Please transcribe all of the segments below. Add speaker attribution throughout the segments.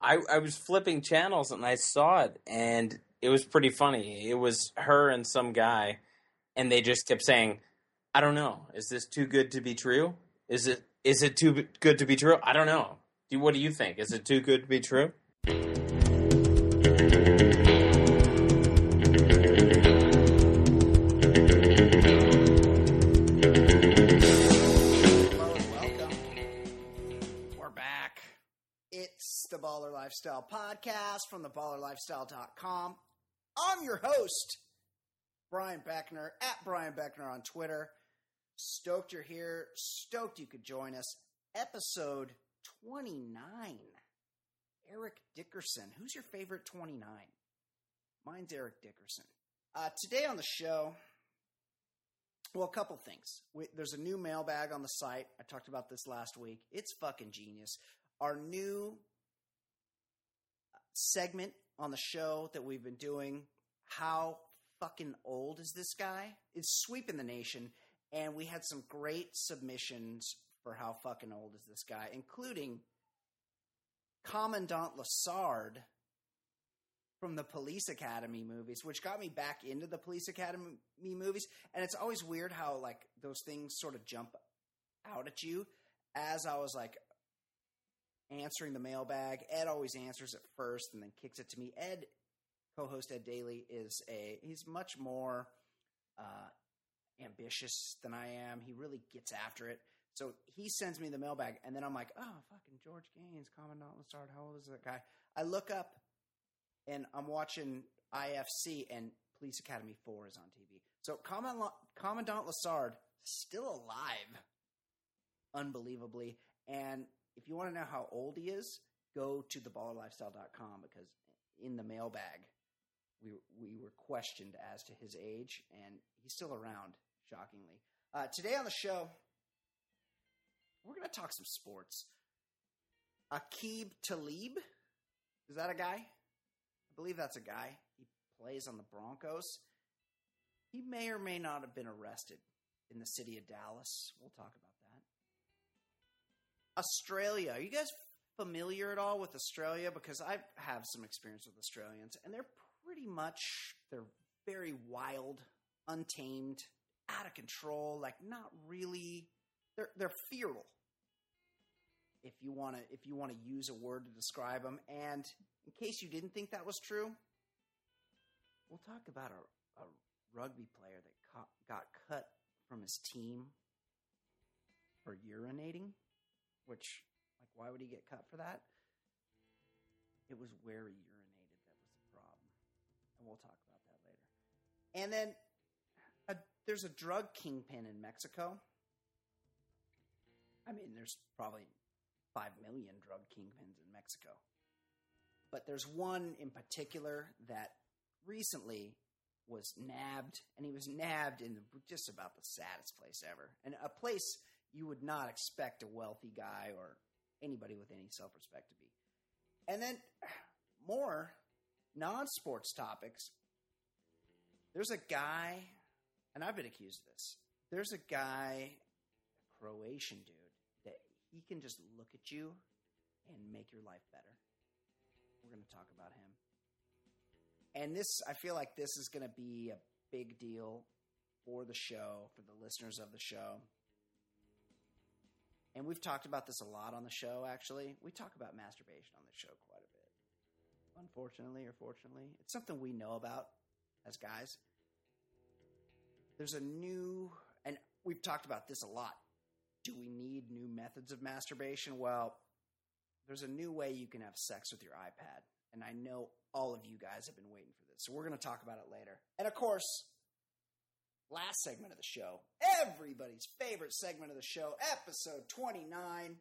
Speaker 1: I, I was flipping channels and I saw it and it was pretty funny. It was her and some guy and they just kept saying, I don't know. Is this too good to be true? Is it is it too good to be true? I don't know. What do you think? Is it too good to be true?
Speaker 2: Baller Lifestyle podcast from the ballerlifestyle.com. I'm your host, Brian Beckner, at Brian Beckner on Twitter. Stoked you're here. Stoked you could join us. Episode 29. Eric Dickerson. Who's your favorite 29? Mine's Eric Dickerson. Uh, today on the show, well, a couple things. We, there's a new mailbag on the site. I talked about this last week. It's fucking genius. Our new segment on the show that we've been doing, How Fucking Old Is This Guy? is sweeping the nation. And we had some great submissions for How Fucking Old Is This Guy, including Commandant Lassard from the Police Academy movies, which got me back into the Police Academy movies. And it's always weird how, like, those things sort of jump out at you as I was like, answering the mailbag. Ed always answers it first and then kicks it to me. Ed, co-host Ed Daly, is a he's much more uh, ambitious than I am. He really gets after it. So he sends me the mailbag, and then I'm like, oh, fucking George Gaynes, Commandant Lassard. How old is that guy? I look up, and I'm watching IFC, and Police Academy 4 is on TV. So Commandant, Commandant Lassard, still alive, unbelievably. And if you want to know how old he is, go to theballerlifestyle.com because in the mailbag, we, we were questioned as to his age, and he's still around, shockingly. Uh, today on the show, we're going to talk some sports. Aqib Talib, is that a guy? I believe that's a guy. He plays on the Broncos. He may or may not have been arrested in the city of Dallas. We'll talk about Australia. Are you guys familiar at all with Australia? Because I have some experience with Australians, and they're pretty much they're very wild, untamed, out of control. Like not really. They're they're feral. If you want to, if you want to use a word to describe them, and in case you didn't think that was true, we'll talk about a, a rugby player that got cut from his team for urinating which, like, why would he get cut for that? It was where he urinated that was the problem. And we'll talk about that later. And then a, there's a drug kingpin in Mexico. I mean, there's probably 5 million drug kingpins in Mexico. But there's one in particular that recently was nabbed, and he was nabbed in just about the saddest place ever. And a place you would not expect a wealthy guy or anybody with any self respect to be. And then more non sports topics. There's a guy, and I've been accused of this. There's a guy, a Croatian dude, that he can just look at you and make your life better. We're going to talk about him. And this, I feel like this is going to be a big deal for the show, for the listeners of the show. And we've talked about this a lot on the show. Actually, we talk about masturbation on the show quite a bit. Unfortunately, or fortunately, it's something we know about as guys. There's a new, and we've talked about this a lot. Do we need new methods of masturbation? Well, there's a new way you can have sex with your iPad. And I know all of you guys have been waiting for this. So we're going to talk about it later. And of course, last segment of the show, everybody's favorite segment of the show, episode 29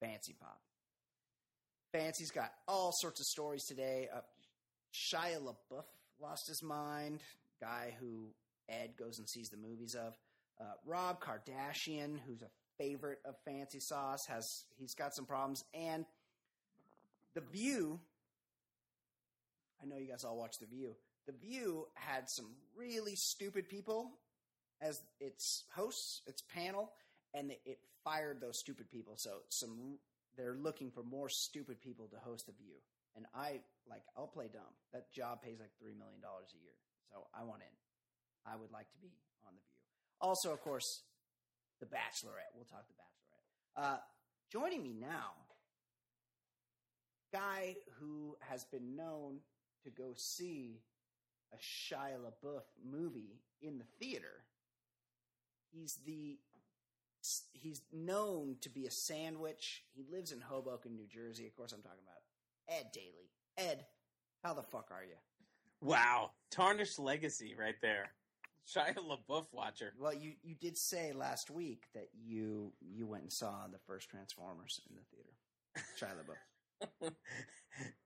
Speaker 2: Fancy Pop. Fancy's got all sorts of stories today. Uh, Shia LaBeouf lost his mind, guy who Ed goes and sees the movies of. Uh, Rob Kardashian, who's a favorite of Fancy Sauce, has he's got some problems, and The View. I know you guys all watch The View. The View had some really stupid people as its hosts, its panel, and it fired those stupid people. So some they're looking for more stupid people to host The View, and I like I'll play dumb. That job pays like three million dollars a year, so I want in. I would like to be on The View. Also, of course, The Bachelorette. We'll talk The Bachelorette. Uh, joining me now, guy who has been known to go see a Shia LaBeouf movie in the theater. He's the he's known to be a sandwich. He lives in Hoboken, New Jersey. Of course, I'm talking about Ed Daly. Ed, how the fuck are you?
Speaker 1: Wow, tarnished legacy right there. Shia LaBeouf watcher.
Speaker 2: Well, you you did say last week that you you went and saw the first Transformers in the theater. Shia LaBeouf.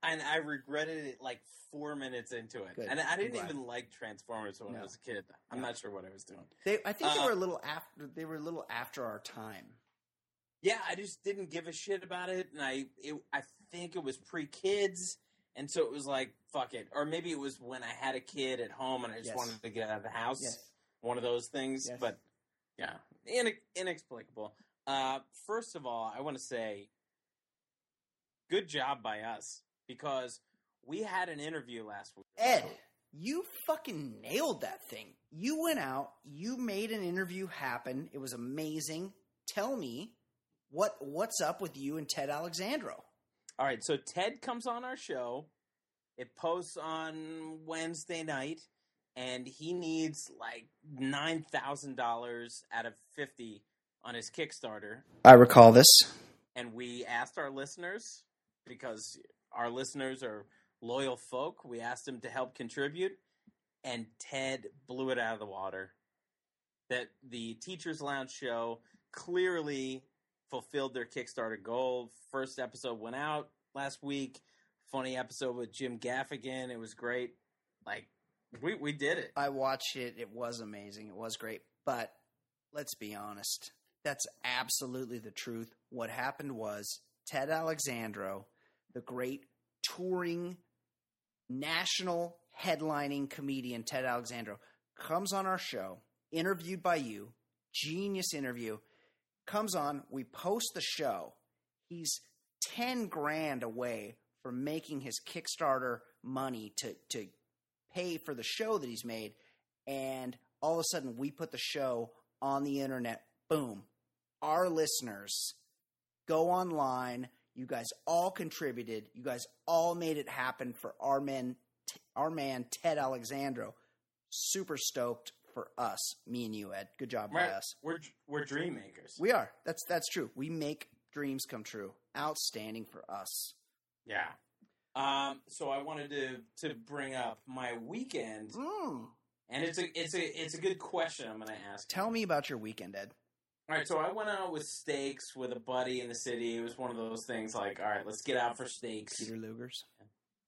Speaker 1: and I regretted it like four minutes into it.
Speaker 2: Good.
Speaker 1: And I didn't even like Transformers when I was a kid. I'm
Speaker 2: No.
Speaker 1: not sure what I was doing.
Speaker 2: They, I think they
Speaker 1: Uh,
Speaker 2: were a little after. They were a little after our time.
Speaker 1: Yeah, I just didn't give a shit about it, and I it, I think it was pre kids, and so it was like fuck it, or maybe it was when I had a kid at home and I just
Speaker 2: Yes.
Speaker 1: wanted to get out of the house.
Speaker 2: Yes.
Speaker 1: One of those things,
Speaker 2: Yes.
Speaker 1: but yeah, in, inexplicable. Uh, first of all, I want to say, good job by us because we had an interview last week.
Speaker 2: Ed, you fucking nailed that thing. You went out. You made an interview happen. It was amazing. Tell me what what's up with you and Ted Alexandro.
Speaker 1: All right, so Ted comes on our show. It posts on Wednesday night, and he needs like nine thousand dollars out of fifty on his Kickstarter.
Speaker 2: I recall this.
Speaker 1: And we asked our listeners because our listeners are loyal folk. We asked them to help contribute, and Ted blew it out of the water. That the Teachers Lounge show clearly fulfilled their Kickstarter goal. First episode went out last week. Funny episode with Jim Gaffigan. It was great. Like we we did it.
Speaker 2: I watched it. It was amazing. It was great. But let's be honest. That's absolutely the truth. What happened was Ted Alexandro, the great touring national headlining comedian Ted Alexandro, comes on our show, interviewed by you, genius interview, comes on, we post the show. He's 10 grand away from making his Kickstarter money to, to pay for the show that he's made. And all of a sudden, we put the show on the internet. Boom. Our listeners go online. You guys all contributed. You guys all made it happen for our man, our man Ted Alexandro. Super stoked for us, me and you, Ed. Good job by us.
Speaker 1: We're we're dream makers.
Speaker 2: We are. That's that's true. We make dreams come true. Outstanding for us.
Speaker 1: Yeah. Um, so I wanted to to bring up my weekend,
Speaker 2: Mm.
Speaker 1: and it's a it's a it's a good question. I'm going to ask.
Speaker 2: Tell me about your weekend, Ed.
Speaker 1: All right, so I went out with steaks with a buddy in the city. It was one of those things like, all right, let's get out for steaks.
Speaker 2: Peter Luger's.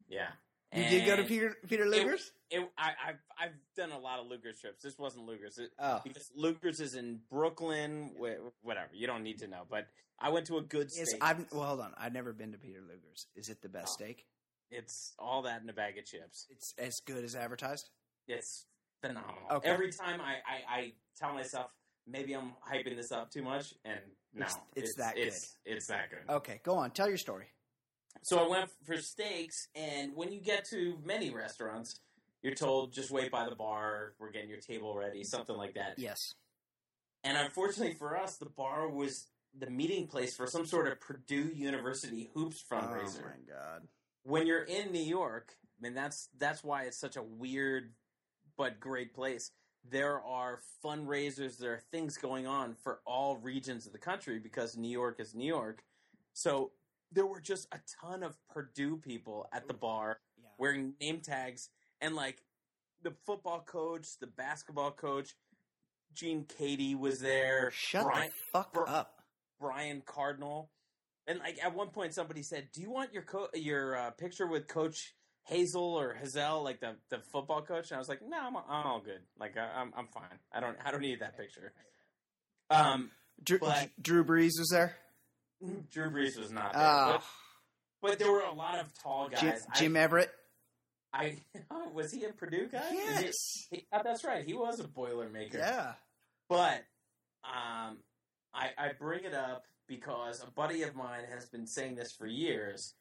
Speaker 1: Yeah.
Speaker 2: You did go to Peter Peter Luger's?
Speaker 1: It, I, I've I've done a lot of Luger's trips. This wasn't Luger's. It,
Speaker 2: Oh,
Speaker 1: because Luger's is in Brooklyn. wh- Whatever. You don't need to know. But I went to a good steak.
Speaker 2: I've well hold on. I've never been to Peter Luger's. Is it the best
Speaker 1: Oh.
Speaker 2: steak?
Speaker 1: It's all that in a bag of chips.
Speaker 2: It's as good as advertised.
Speaker 1: It's phenomenal.
Speaker 2: Okay.
Speaker 1: Every time I, I, I tell myself maybe I'm hyping this up too much, and no,
Speaker 2: It's- it's that
Speaker 1: it's, It's that good.
Speaker 2: Okay, go on. Tell your story.
Speaker 1: So I went for steaks, and when you get to many restaurants, you're told just wait by the bar. We're getting your table ready, something like that.
Speaker 2: Yes.
Speaker 1: And unfortunately for us, the bar was the meeting place for some sort of Purdue University hoops fundraiser.
Speaker 2: Oh my god.
Speaker 1: When you're in New York, I mean that's that's why it's such a weird but great place. There are fundraisers, there are things going on for all regions of the country because New York is New York. So there were just a ton of Purdue people at the bar
Speaker 2: Yeah.
Speaker 1: wearing name tags and like the football coach, the basketball coach, Gene Keady was there.
Speaker 2: Shut
Speaker 1: Brian,
Speaker 2: the fuck
Speaker 1: Bri-
Speaker 2: up.
Speaker 1: Brian Cardinal, and like at one point somebody said, "Do you want your co- your uh, picture with Coach Hazell or Hazell, like the the football coach?" And I was like, "No, I'm, I'm all good. Like I, I'm I'm fine. I don't I don't need that picture." Um,
Speaker 2: Drew,
Speaker 1: but-
Speaker 2: Drew Brees was there.
Speaker 1: Drew Brees was not there,
Speaker 2: Oh,
Speaker 1: but, but there were a lot of tall guys.
Speaker 2: Jim,
Speaker 1: I-
Speaker 2: Everett.
Speaker 1: I, was he a Purdue guy? Is he-
Speaker 2: Yes.
Speaker 1: he- oh, that's right. He was a Boilermaker.
Speaker 2: Yeah.
Speaker 1: But um, I, I bring it up because a buddy of mine has been saying this for years,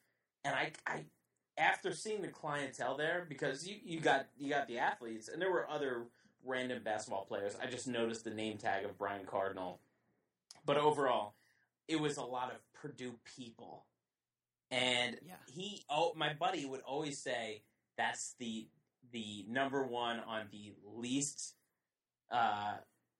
Speaker 1: and I, I after seeing the clientele there, because you, you got you got the athletes, and there were other random basketball players. I just noticed the name tag of Brian Cardinal, but overall, it was a lot of Purdue people, and
Speaker 2: Yeah.
Speaker 1: he oh my buddy would always say that's the the number one on the least uh,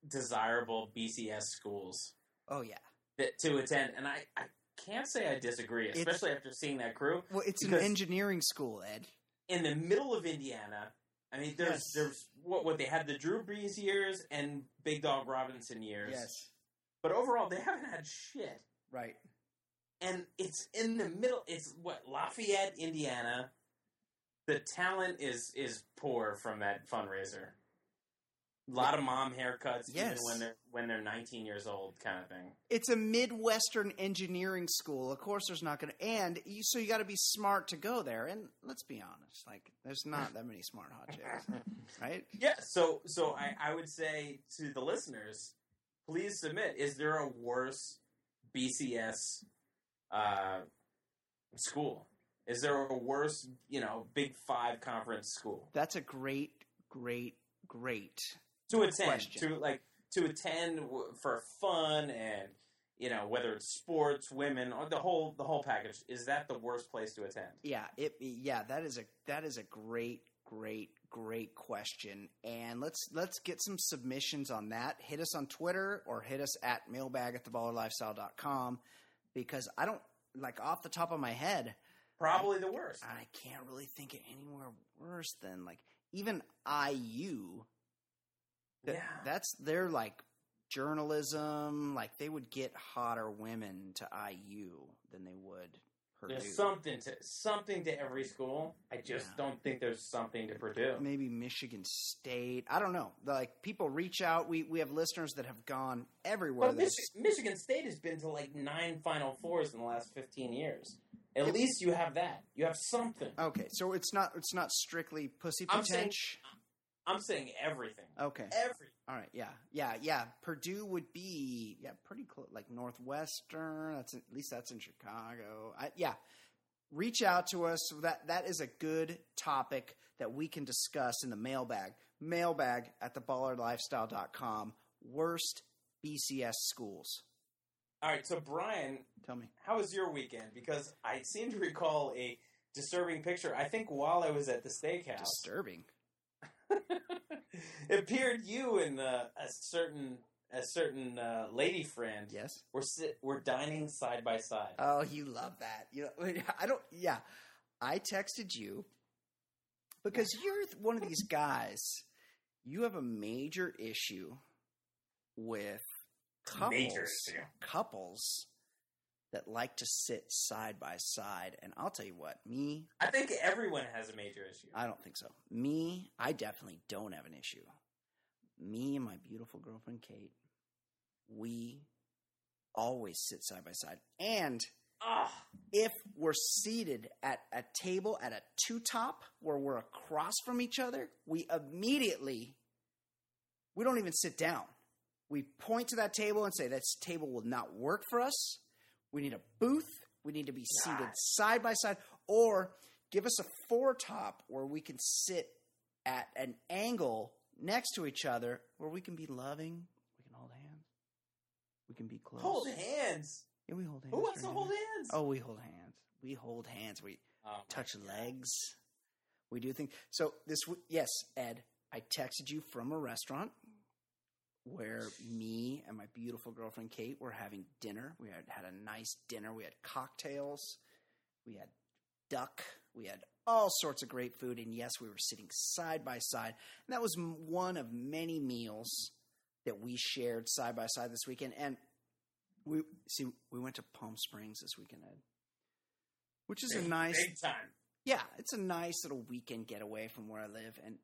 Speaker 1: desirable BCS schools
Speaker 2: Oh yeah.
Speaker 1: that, to attend, and I, I can't say I disagree,
Speaker 2: It's-
Speaker 1: especially after seeing that crew
Speaker 2: Well, it's an engineering school, Ed.
Speaker 1: in the middle of Indiana. I mean, there's
Speaker 2: Yes.
Speaker 1: there's what what they had the Drew Brees years and Big Dog Robinson years,
Speaker 2: Yes.
Speaker 1: but overall they haven't had shit.
Speaker 2: Right.
Speaker 1: and it's in the middle. It's what Lafayette, Indiana. The talent is is poor from that fundraiser. A lot of mom haircuts,
Speaker 2: Yes.
Speaker 1: even when they're when they're 19 years old, kind of thing.
Speaker 2: It's a midwestern engineering school. Of course, there's not going to, and you, so you got to be smart to go there. And let's be honest, like there's not that many smart hot chicks, right?
Speaker 1: Yeah, so so I, I would say to the listeners, please submit. Is there a worse BCS uh, school? Is there a worse, you know, Big Five conference school?
Speaker 2: That's a great, great, great.
Speaker 1: To attend
Speaker 2: question.
Speaker 1: to like to attend w- for fun and you know whether it's sports women or the whole the whole package is that the worst place to attend
Speaker 2: Yeah, it. Yeah, that is a that is a great, great, great question. And let's let's get some submissions on that. Hit us on Twitter or hit us at mailbag at theballerlifestyle.com because I don't like off the top of my head.
Speaker 1: probably the worst
Speaker 2: I can't really think of anywhere worse than like even IU. That,
Speaker 1: yeah
Speaker 2: That's their like journalism. Like they would get hotter women to IU than they would Purdue.
Speaker 1: there's something to something to every school i just
Speaker 2: Yeah.
Speaker 1: don't think there's something to purdue
Speaker 2: Maybe Michigan State. I don't know. Like people reach out. We we have listeners that have gone everywhere.
Speaker 1: but Michi- michigan state has been to like nine final fours in the last 15 years at least you have that you have something
Speaker 2: Okay, so it's not it's not strictly pussy
Speaker 1: I'm saying-
Speaker 2: potential.
Speaker 1: I'm saying everything
Speaker 2: Okay.
Speaker 1: every
Speaker 2: All right, yeah, yeah, yeah. Purdue would be yeah pretty close, like Northwestern. That's at least that's in Chicago. I, yeah, reach out to us. That that is a good topic that we can discuss in the mailbag. Mailbag at theballerlifestyle.com. Worst BCS schools.
Speaker 1: all right so brian
Speaker 2: Tell me.
Speaker 1: How was your weekend? Because I seem to recall a disturbing picture. I think while I was at the steakhouse,
Speaker 2: Disturbing.
Speaker 1: it appeared you and uh, a certain a certain uh, lady friend
Speaker 2: Yes.
Speaker 1: were sit were dining side by side.
Speaker 2: Oh, you love that. You know, I don't. Yeah, I texted you because you're one of these guys. You have a major issue with couples,
Speaker 1: Major issue.
Speaker 2: couples that like to sit side by side. And I'll tell you what, me,
Speaker 1: I think everyone has a major issue.
Speaker 2: I don't think so. Me, I definitely don't have an issue. Me and my beautiful girlfriend Kate, we always sit side by side. And
Speaker 1: Ah,
Speaker 2: if we're seated at a table at a two top where we're across from each other, we immediately we don't even sit down. We point to that table and say this table will not work for us. We need a booth. We need to be seated
Speaker 1: God.
Speaker 2: side by side or give us a four top where we can sit at an angle next to each other where we can be loving, we can hold hands, We can be close.
Speaker 1: Hold hands.
Speaker 2: Yeah, we hold hands.
Speaker 1: Who wants to hold hands?
Speaker 2: Oh, we hold hands. We hold hands. We
Speaker 1: Oh,
Speaker 2: touch legs. We do things. So this, yes, Ed, I texted you from a restaurant where me and my beautiful girlfriend Kate were having dinner. We had had a nice dinner. We had cocktails. We had duck. We had all sorts of great food. And yes, we were sitting side by side. And that was one of many meals that we shared side by side this weekend. And we see we went to Palm Springs this weekend, Ed, which is a nice
Speaker 1: big time.
Speaker 2: yeah, it's a nice little weekend getaway from where I live, and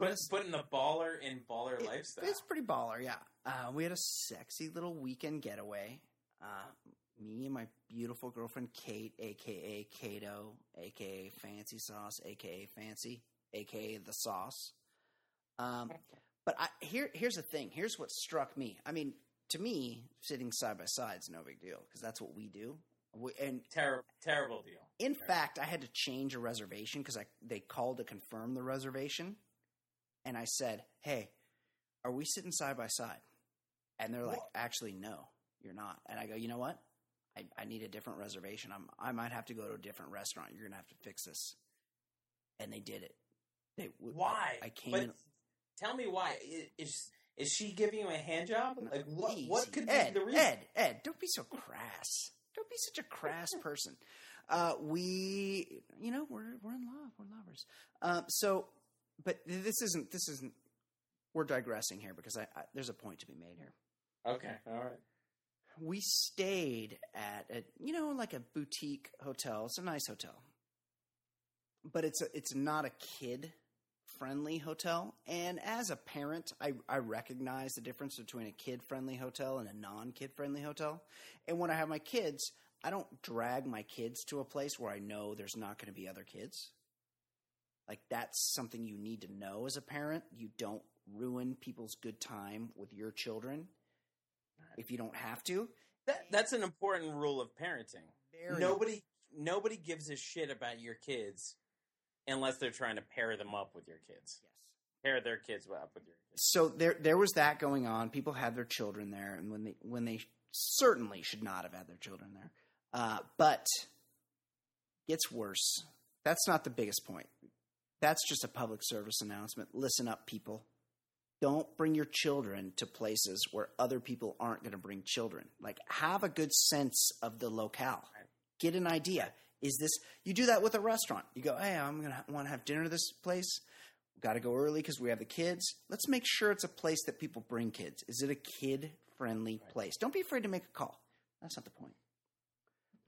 Speaker 1: Put,
Speaker 2: it's-
Speaker 1: putting the baller in baller
Speaker 2: it-
Speaker 1: lifestyle.
Speaker 2: it's pretty baller. Yeah, uh, we had a sexy little weekend getaway. Uh, me and my beautiful girlfriend Kate, aka Kato, aka Fancy Sauce, aka Fancy, aka the Sauce. Um, but I, here, here's the thing. Here's what struck me. I mean, to me, sitting side by side is no big deal because that's what we do. We, and
Speaker 1: Ter- terrible deal.
Speaker 2: in fact, I had to change a reservation because I they called to confirm the reservation, and I said, "Hey, are we sitting side by side?" And they're like,
Speaker 1: What?
Speaker 2: "Actually, no, you're not." And I go, "You know what? I, I need a different reservation. I'm I might have to go to a different restaurant. You're gonna have to fix this." And they did it. They
Speaker 1: Why?
Speaker 2: I, I came
Speaker 1: But
Speaker 2: in.
Speaker 1: tell me why. Is is she giving you a hand job? Like what? What could
Speaker 2: Ed,
Speaker 1: be the reason?
Speaker 2: Ed, Ed, don't be so crass. Don't be such a crass person. Uh, we, you know, we're we're in love. We're lovers. Um, so, but this isn't. This isn't. We're digressing here because I, I there's a point to be made here.
Speaker 1: Okay, all right.
Speaker 2: We stayed at a, you know, like a boutique hotel. It's a nice hotel, but it's a, it's not a kid friendly hotel. And as a parent, I, I recognize the difference between a kid friendly hotel and a non kid friendly hotel. And when I have my kids, I don't drag my kids to a place where I know there's not going to be other kids. Like that's something you need to know as a parent. You don't ruin people's good time with your children if you don't have to.
Speaker 1: That that's an important rule of parenting.
Speaker 2: Very-
Speaker 1: Nobody nobody gives a shit about your kids unless they're trying to pair them up with your kids.
Speaker 2: Yes.
Speaker 1: Pair their kids up with your kids.
Speaker 2: So there there was that going on. People had their children there, and when they when they certainly should not have had their children there. Uh, but gets worse. That's not the biggest point. That's just a public service announcement. Listen up, people. Don't bring your children to places where other people aren't going to bring children. Like, have a good sense of the locale. Get an idea. Is this, you do that with a restaurant. You go, hey, I'm going to want to have dinner at this place. Got to go early because we have the kids. Let's make sure it's a place that people bring kids. Is it a kid friendly place? Don't be afraid to make a call. That's not the point.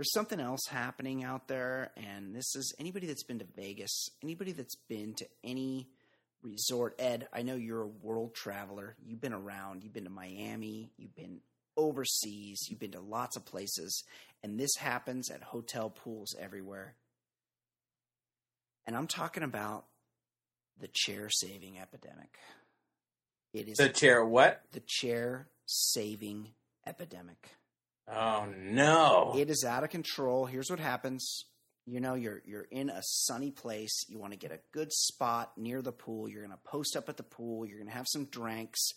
Speaker 2: There's something else happening out there, and this is anybody that's been to Vegas, anybody that's been to any resort. Ed, I know you're a world traveler. You've been around. You've been to Miami. You've been overseas. You've been to lots of places, and this happens at hotel pools everywhere. And I'm talking about the chair saving epidemic. It is
Speaker 1: The chair what?
Speaker 2: the chair saving epidemic.
Speaker 1: Oh no.
Speaker 2: It is out of control. Here's what happens. You know, you're you're in a sunny place. You want to get a good spot near the pool. You're going to post up at the pool. You're going to have some drinks.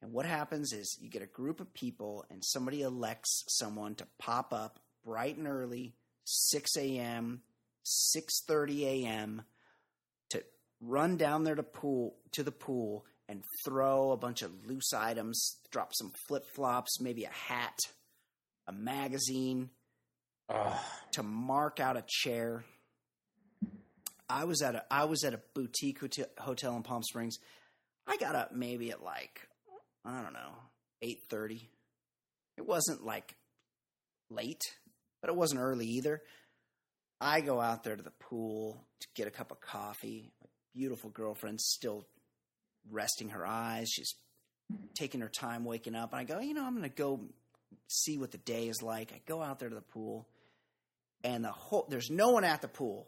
Speaker 2: And what happens is you get a group of people and somebody elects someone to pop up bright and early, 6 a.m., 6:30 a.m. to run down there to pool to the pool and throw a bunch of loose items, drop some flip-flops, maybe a hat, a magazine,
Speaker 1: Ugh.
Speaker 2: to mark out a chair. I was at a I was at a boutique hotel, hotel in Palm Springs. I got up maybe at like I don't know eight thirty. It wasn't like late, but it wasn't early either. I go out there to the pool to get a cup of coffee. My beautiful girlfriend's still resting her eyes. She's taking her time waking up, and I go, you know, I'm going to go see what the day is like. I go out there to the pool, and the whole there's no one at the pool,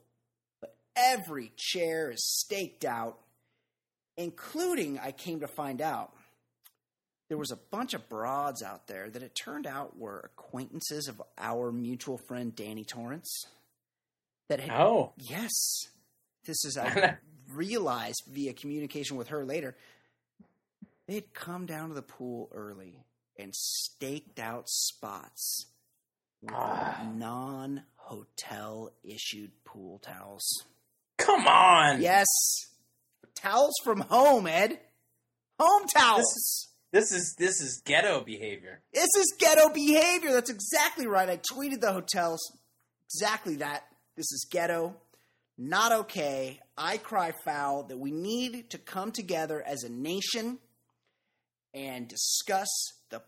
Speaker 2: but every chair is staked out, including I came to find out there was a bunch of broads out there that it turned out were acquaintances of our mutual friend Danny Torrance. That had,
Speaker 1: Oh.
Speaker 2: yes, this is I realized via communication with her later. They had come down to the pool early and staked out spots with
Speaker 1: Ah.
Speaker 2: non hotel issued pool towels.
Speaker 1: Come on.
Speaker 2: Yes. Towels from home, Ed. Home towels.
Speaker 1: This is this is ghetto behavior.
Speaker 2: This is ghetto behavior. That's exactly right. I tweeted the hotels exactly that. This is ghetto. Not okay. I cry foul that we need to come together as a nation and discuss the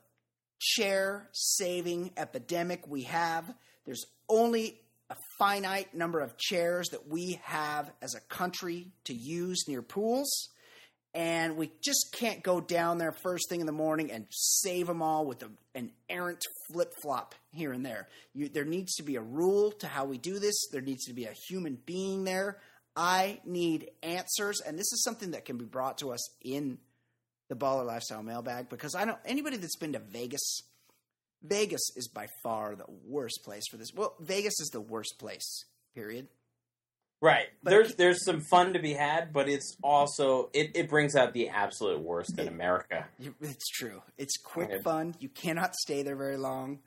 Speaker 2: chair saving epidemic we have. There's only a finite number of chairs that we have as a country to use near pools and we just can't go down there first thing in the morning and save them all with a, an errant flip flop here and there. You, there needs to be a rule to how we do this. There needs to be a human being there. I need answers, and this is something that can be brought to us in the Baller Lifestyle mailbag because I know anybody that's been to Vegas. Vegas is by far the worst place for this. Well, Vegas is the worst place. Period.
Speaker 1: Right.
Speaker 2: But-
Speaker 1: there's there's some fun to be had, but it's also it, it brings out the absolute worst in America.
Speaker 2: It's true. It's quick fun. You cannot stay there very long.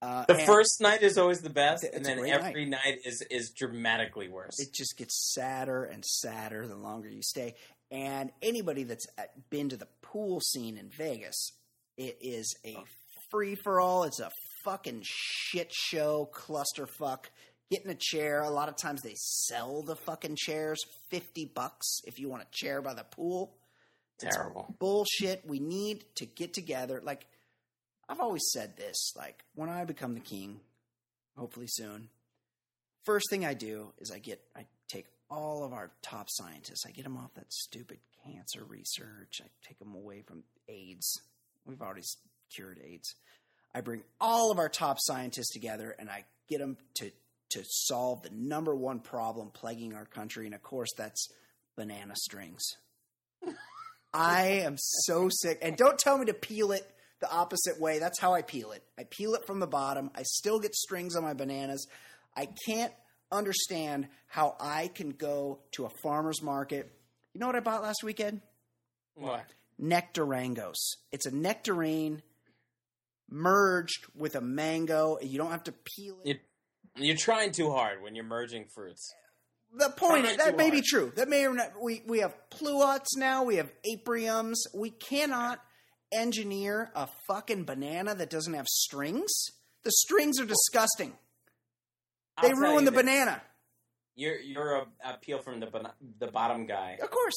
Speaker 2: Uh,
Speaker 1: The first night is always the best, and then every night. is is dramatically worse.
Speaker 2: it just gets sadder and sadder the longer you stay. And anybody that's uh, been to the pool scene in Vegas, it is a oh. free for all. It's a fucking shit show clusterfuck. Get in a chair. A lot of times they sell the fucking chairs fifty bucks if you want a chair by the pool. It's
Speaker 1: Terrible.
Speaker 2: bullshit. We need to get together. Like I've always said this, like when I become the king, hopefully soon, first thing I do is I get I all of our top scientists. I get them off that stupid cancer research. I take them away from AIDS. We've already cured AIDS. I bring all of our top scientists together and I get them to to solve the number one problem plaguing our country and of course that's banana strings. I am so sick. And don't tell me to peel it the opposite way. That's how I peel it. I peel it from the bottom. I still get strings on my bananas. I can't understand how I can go to a farmer's market. You know what I bought last weekend?
Speaker 1: What?
Speaker 2: Nectarangos. It's a nectarine merged with a mango. You don't have to peel it.
Speaker 1: You, you're trying too hard when you're merging fruits.
Speaker 2: the point is, that may be true. That may or not. We we have pluots now. We have apriums. We cannot engineer a fucking banana that doesn't have strings. The strings are disgusting.
Speaker 1: I'll
Speaker 2: They
Speaker 1: tell
Speaker 2: ruin the banana.
Speaker 1: You're you're a, a peel from the the bottom guy.
Speaker 2: Of course,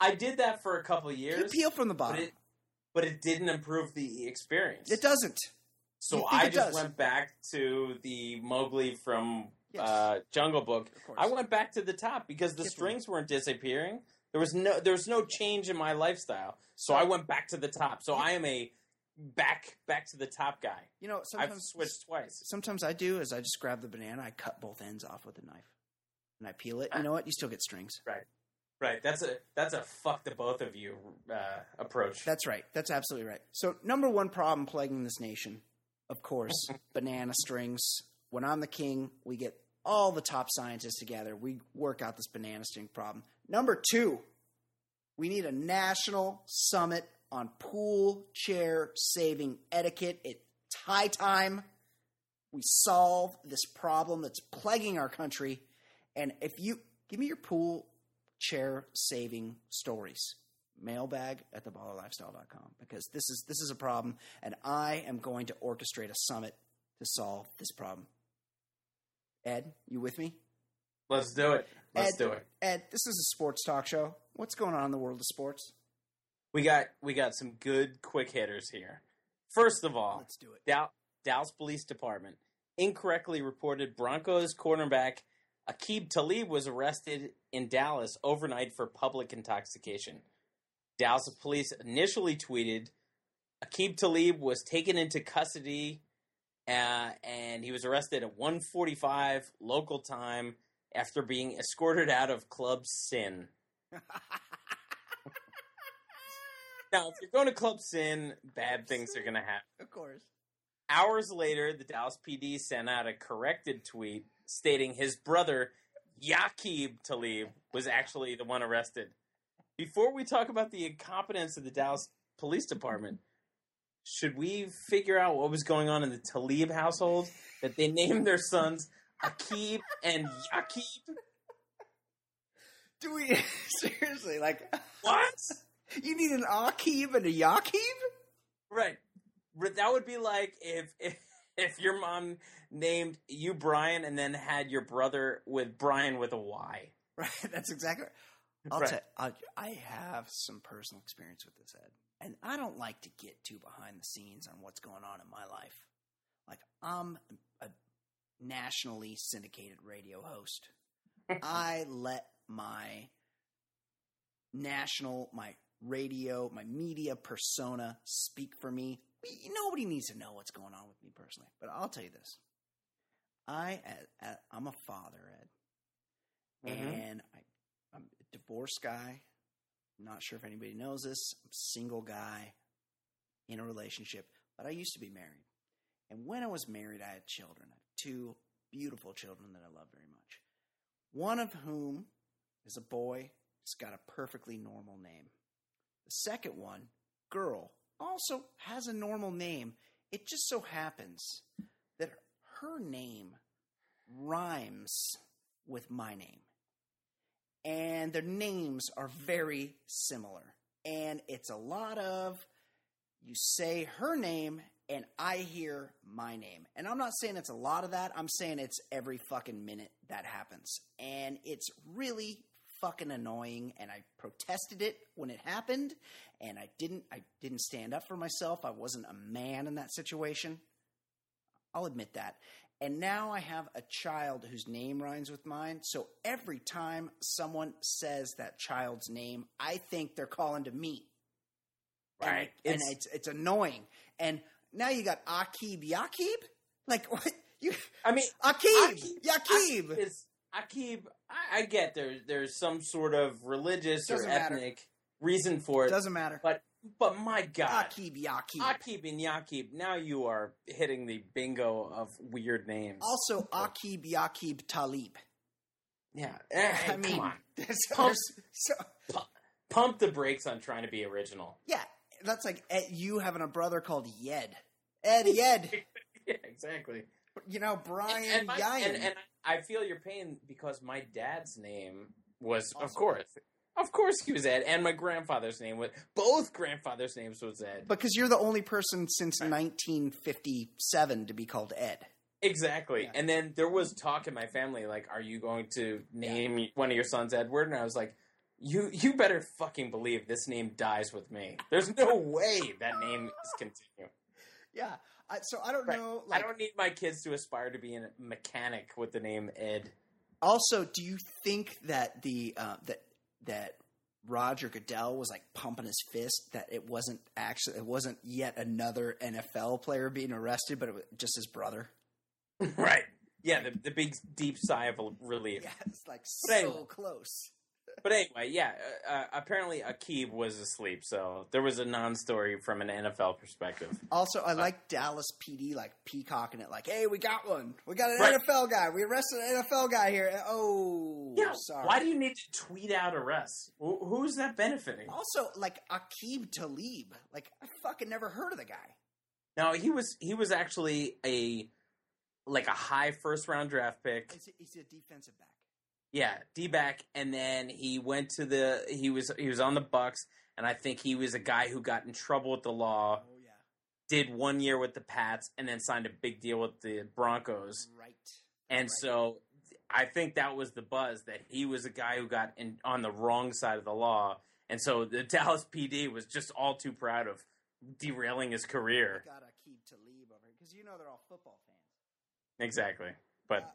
Speaker 1: I did that for a couple
Speaker 2: you
Speaker 1: years.
Speaker 2: peel from the
Speaker 1: but
Speaker 2: bottom.
Speaker 1: it but it didn't improve the experience.
Speaker 2: It doesn't.
Speaker 1: So I just
Speaker 2: does?
Speaker 1: went back to the Mowgli from
Speaker 2: Yes.
Speaker 1: uh, Jungle Book. I went back to the top because the strings weren't disappearing. There was no there was no change in my lifestyle. So I went back to the top. So I am a back back to the top guy.
Speaker 2: You know, sometimes I've
Speaker 1: switched twice.
Speaker 2: Sometimes I do is I just grab the banana, I cut both ends off with a knife, and I peel it. You know what? You still get strings.
Speaker 1: Right. Right. That's a that's a fuck the both of you uh, approach.
Speaker 2: That's right. That's absolutely right. So, number one problem plaguing this nation, of course, banana strings. When I'm the king, we get all the top scientists together. We work out this banana string problem. Number two, we need a national summit on pool chair saving etiquette. It's high time we solve this problem that's plaguing our country. And if you give me your pool chair saving stories, mailbag at theballerlifestyle.com because this is this is a problem and I am going to orchestrate a summit to solve this problem. Ed, you with me?
Speaker 1: Let's do it. Let's
Speaker 2: Ed,
Speaker 1: do it.
Speaker 2: Ed, this is a sports talk show. What's going on in the world of sports?
Speaker 1: We got we got some good quick hitters here. First of all,
Speaker 2: Let's do it.
Speaker 1: Dow- Dallas Police Department incorrectly reported Broncos cornerback Aqib Talib was arrested in Dallas overnight for public intoxication. Dallas police initially tweeted Aqib Talib was taken into custody uh, and he was arrested at 1:45 local time after being escorted out of Club Sin. Now, if you're going to Club Sin, bad things are going to happen.
Speaker 2: Of course.
Speaker 1: Hours later, the Dallas PD sent out a corrected tweet stating his brother, Yaqib Talib, was actually the one arrested. Before we talk about the incompetence of the Dallas Police Department, should we figure out what was going on in the Talib household that they named their sons Aqib and Yaqib?
Speaker 2: Do we seriously like
Speaker 1: What?
Speaker 2: You need an Aqib and a Yaqib?
Speaker 1: Right. But That would be like if if if your mom named you Brian and then had your brother with Brian with a Y.
Speaker 2: Right. That's exactly. I'll
Speaker 1: Right.
Speaker 2: tell. I, I have some personal experience with this, Ed, and I don't like to get too behind the scenes on what's going on in my life. Like I'm a nationally syndicated radio host. I let my national, my radio, my media persona speak for me. Nobody needs to know what's going on with me personally, but I'll tell you this: I, I'm a father, Ed,
Speaker 1: Mhm.
Speaker 2: and I, I'm a divorced guy. Not sure if anybody knows this. I'm a single guy in a relationship, but I used to be married. And when I was married, I had children. I have two beautiful children that I love very much. One of whom is a boy. He's got a perfectly normal name. The second one, girl, also has a normal name. It just so happens that her name rhymes with my name. And their names are very similar. And it's a lot of you say her name and I hear my name. And I'm not saying it's a lot of that. I'm saying it's every fucking minute that happens. And it's really fucking annoying and I protested it when it happened and I didn't I didn't stand up for myself. I wasn't a man in that situation. I'll admit that. And now I have a child whose name rhymes with mine. So every time someone says that child's name, I think they're calling to me.
Speaker 1: Right.
Speaker 2: And,
Speaker 1: It's-
Speaker 2: it's it's annoying. And now you got Aqib Yakib? Like what you
Speaker 1: I mean,
Speaker 2: Aqib
Speaker 1: Aqib-
Speaker 2: Yakib.
Speaker 1: is Aqib. I, I get there. There's some sort of religious or
Speaker 2: matter.
Speaker 1: ethnic reason for it,
Speaker 2: Doesn't matter.
Speaker 1: but but my God,
Speaker 2: Aqib Yakib.
Speaker 1: Aqib and Yaqib. Now you are hitting the bingo of weird names.
Speaker 2: Also Aqib Yakib Talib.
Speaker 1: yeah. Eh,
Speaker 2: I mean,
Speaker 1: come on,
Speaker 2: there's-
Speaker 1: Pump-
Speaker 2: there's- so,
Speaker 1: pump the brakes on trying to be original.
Speaker 2: yeah, that's like Ed, you having a brother called Yed. Ed Yed.
Speaker 1: yeah, exactly.
Speaker 2: You know, Brian
Speaker 1: and, my- and, and I feel your pain because my dad's name was, of course, of course, he was Ed, and my grandfather's name was both grandfathers' names was Ed.
Speaker 2: because you're the only person since
Speaker 1: Right.
Speaker 2: 1957 to be called Ed.
Speaker 1: Exactly.
Speaker 2: Yeah.
Speaker 1: And then there was talk in my family, like, are you going to name one of your sons Edward? And I was like, you you better fucking believe this name dies with me. There's no way that name is continue.
Speaker 2: Yeah. I, so I don't
Speaker 1: Right.
Speaker 2: know. Like,
Speaker 1: I don't need my kids to aspire to be a mechanic with the name Ed.
Speaker 2: also, do you think that the uh, that that Roger Goodell was like pumping his fist that it wasn't actually it wasn't yet another NFL player being arrested, but it was just his brother?
Speaker 1: right. Yeah, the, the big deep sigh of relief.
Speaker 2: Yeah, it's like so
Speaker 1: anyway.
Speaker 2: close.
Speaker 1: But anyway, yeah, uh, uh, apparently Aqib was asleep, so there was a non-story from an NFL perspective.
Speaker 2: Also, I like Dallas PD like peacocking it, like, "Hey, we got one. We got an
Speaker 1: Right.
Speaker 2: NFL guy. We arrested an NFL guy here." Oh,
Speaker 1: Yeah,
Speaker 2: sorry.
Speaker 1: why do you need to tweet out arrests? Wh- Who's that benefiting?
Speaker 2: Also, like Aqib Talib, like I fucking never heard of the guy.
Speaker 1: No, he was he was actually a like a high first round draft pick.
Speaker 2: He's a, he's a defensive back.
Speaker 1: Yeah, D back, and then he went to the he was he was on the Bucks, and I think he was a guy who got in trouble with the law.
Speaker 2: Oh yeah,
Speaker 1: Did one year with the Pats, and then signed a big deal with the Broncos.
Speaker 2: right.
Speaker 1: And
Speaker 2: Right.
Speaker 1: so I think that was the buzz that he was a guy who got in on the wrong side of the law. And so the Dallas PD was just all too proud of derailing his career.
Speaker 2: got Aqib Talib over here because you know they're all football fans.
Speaker 1: Exactly. But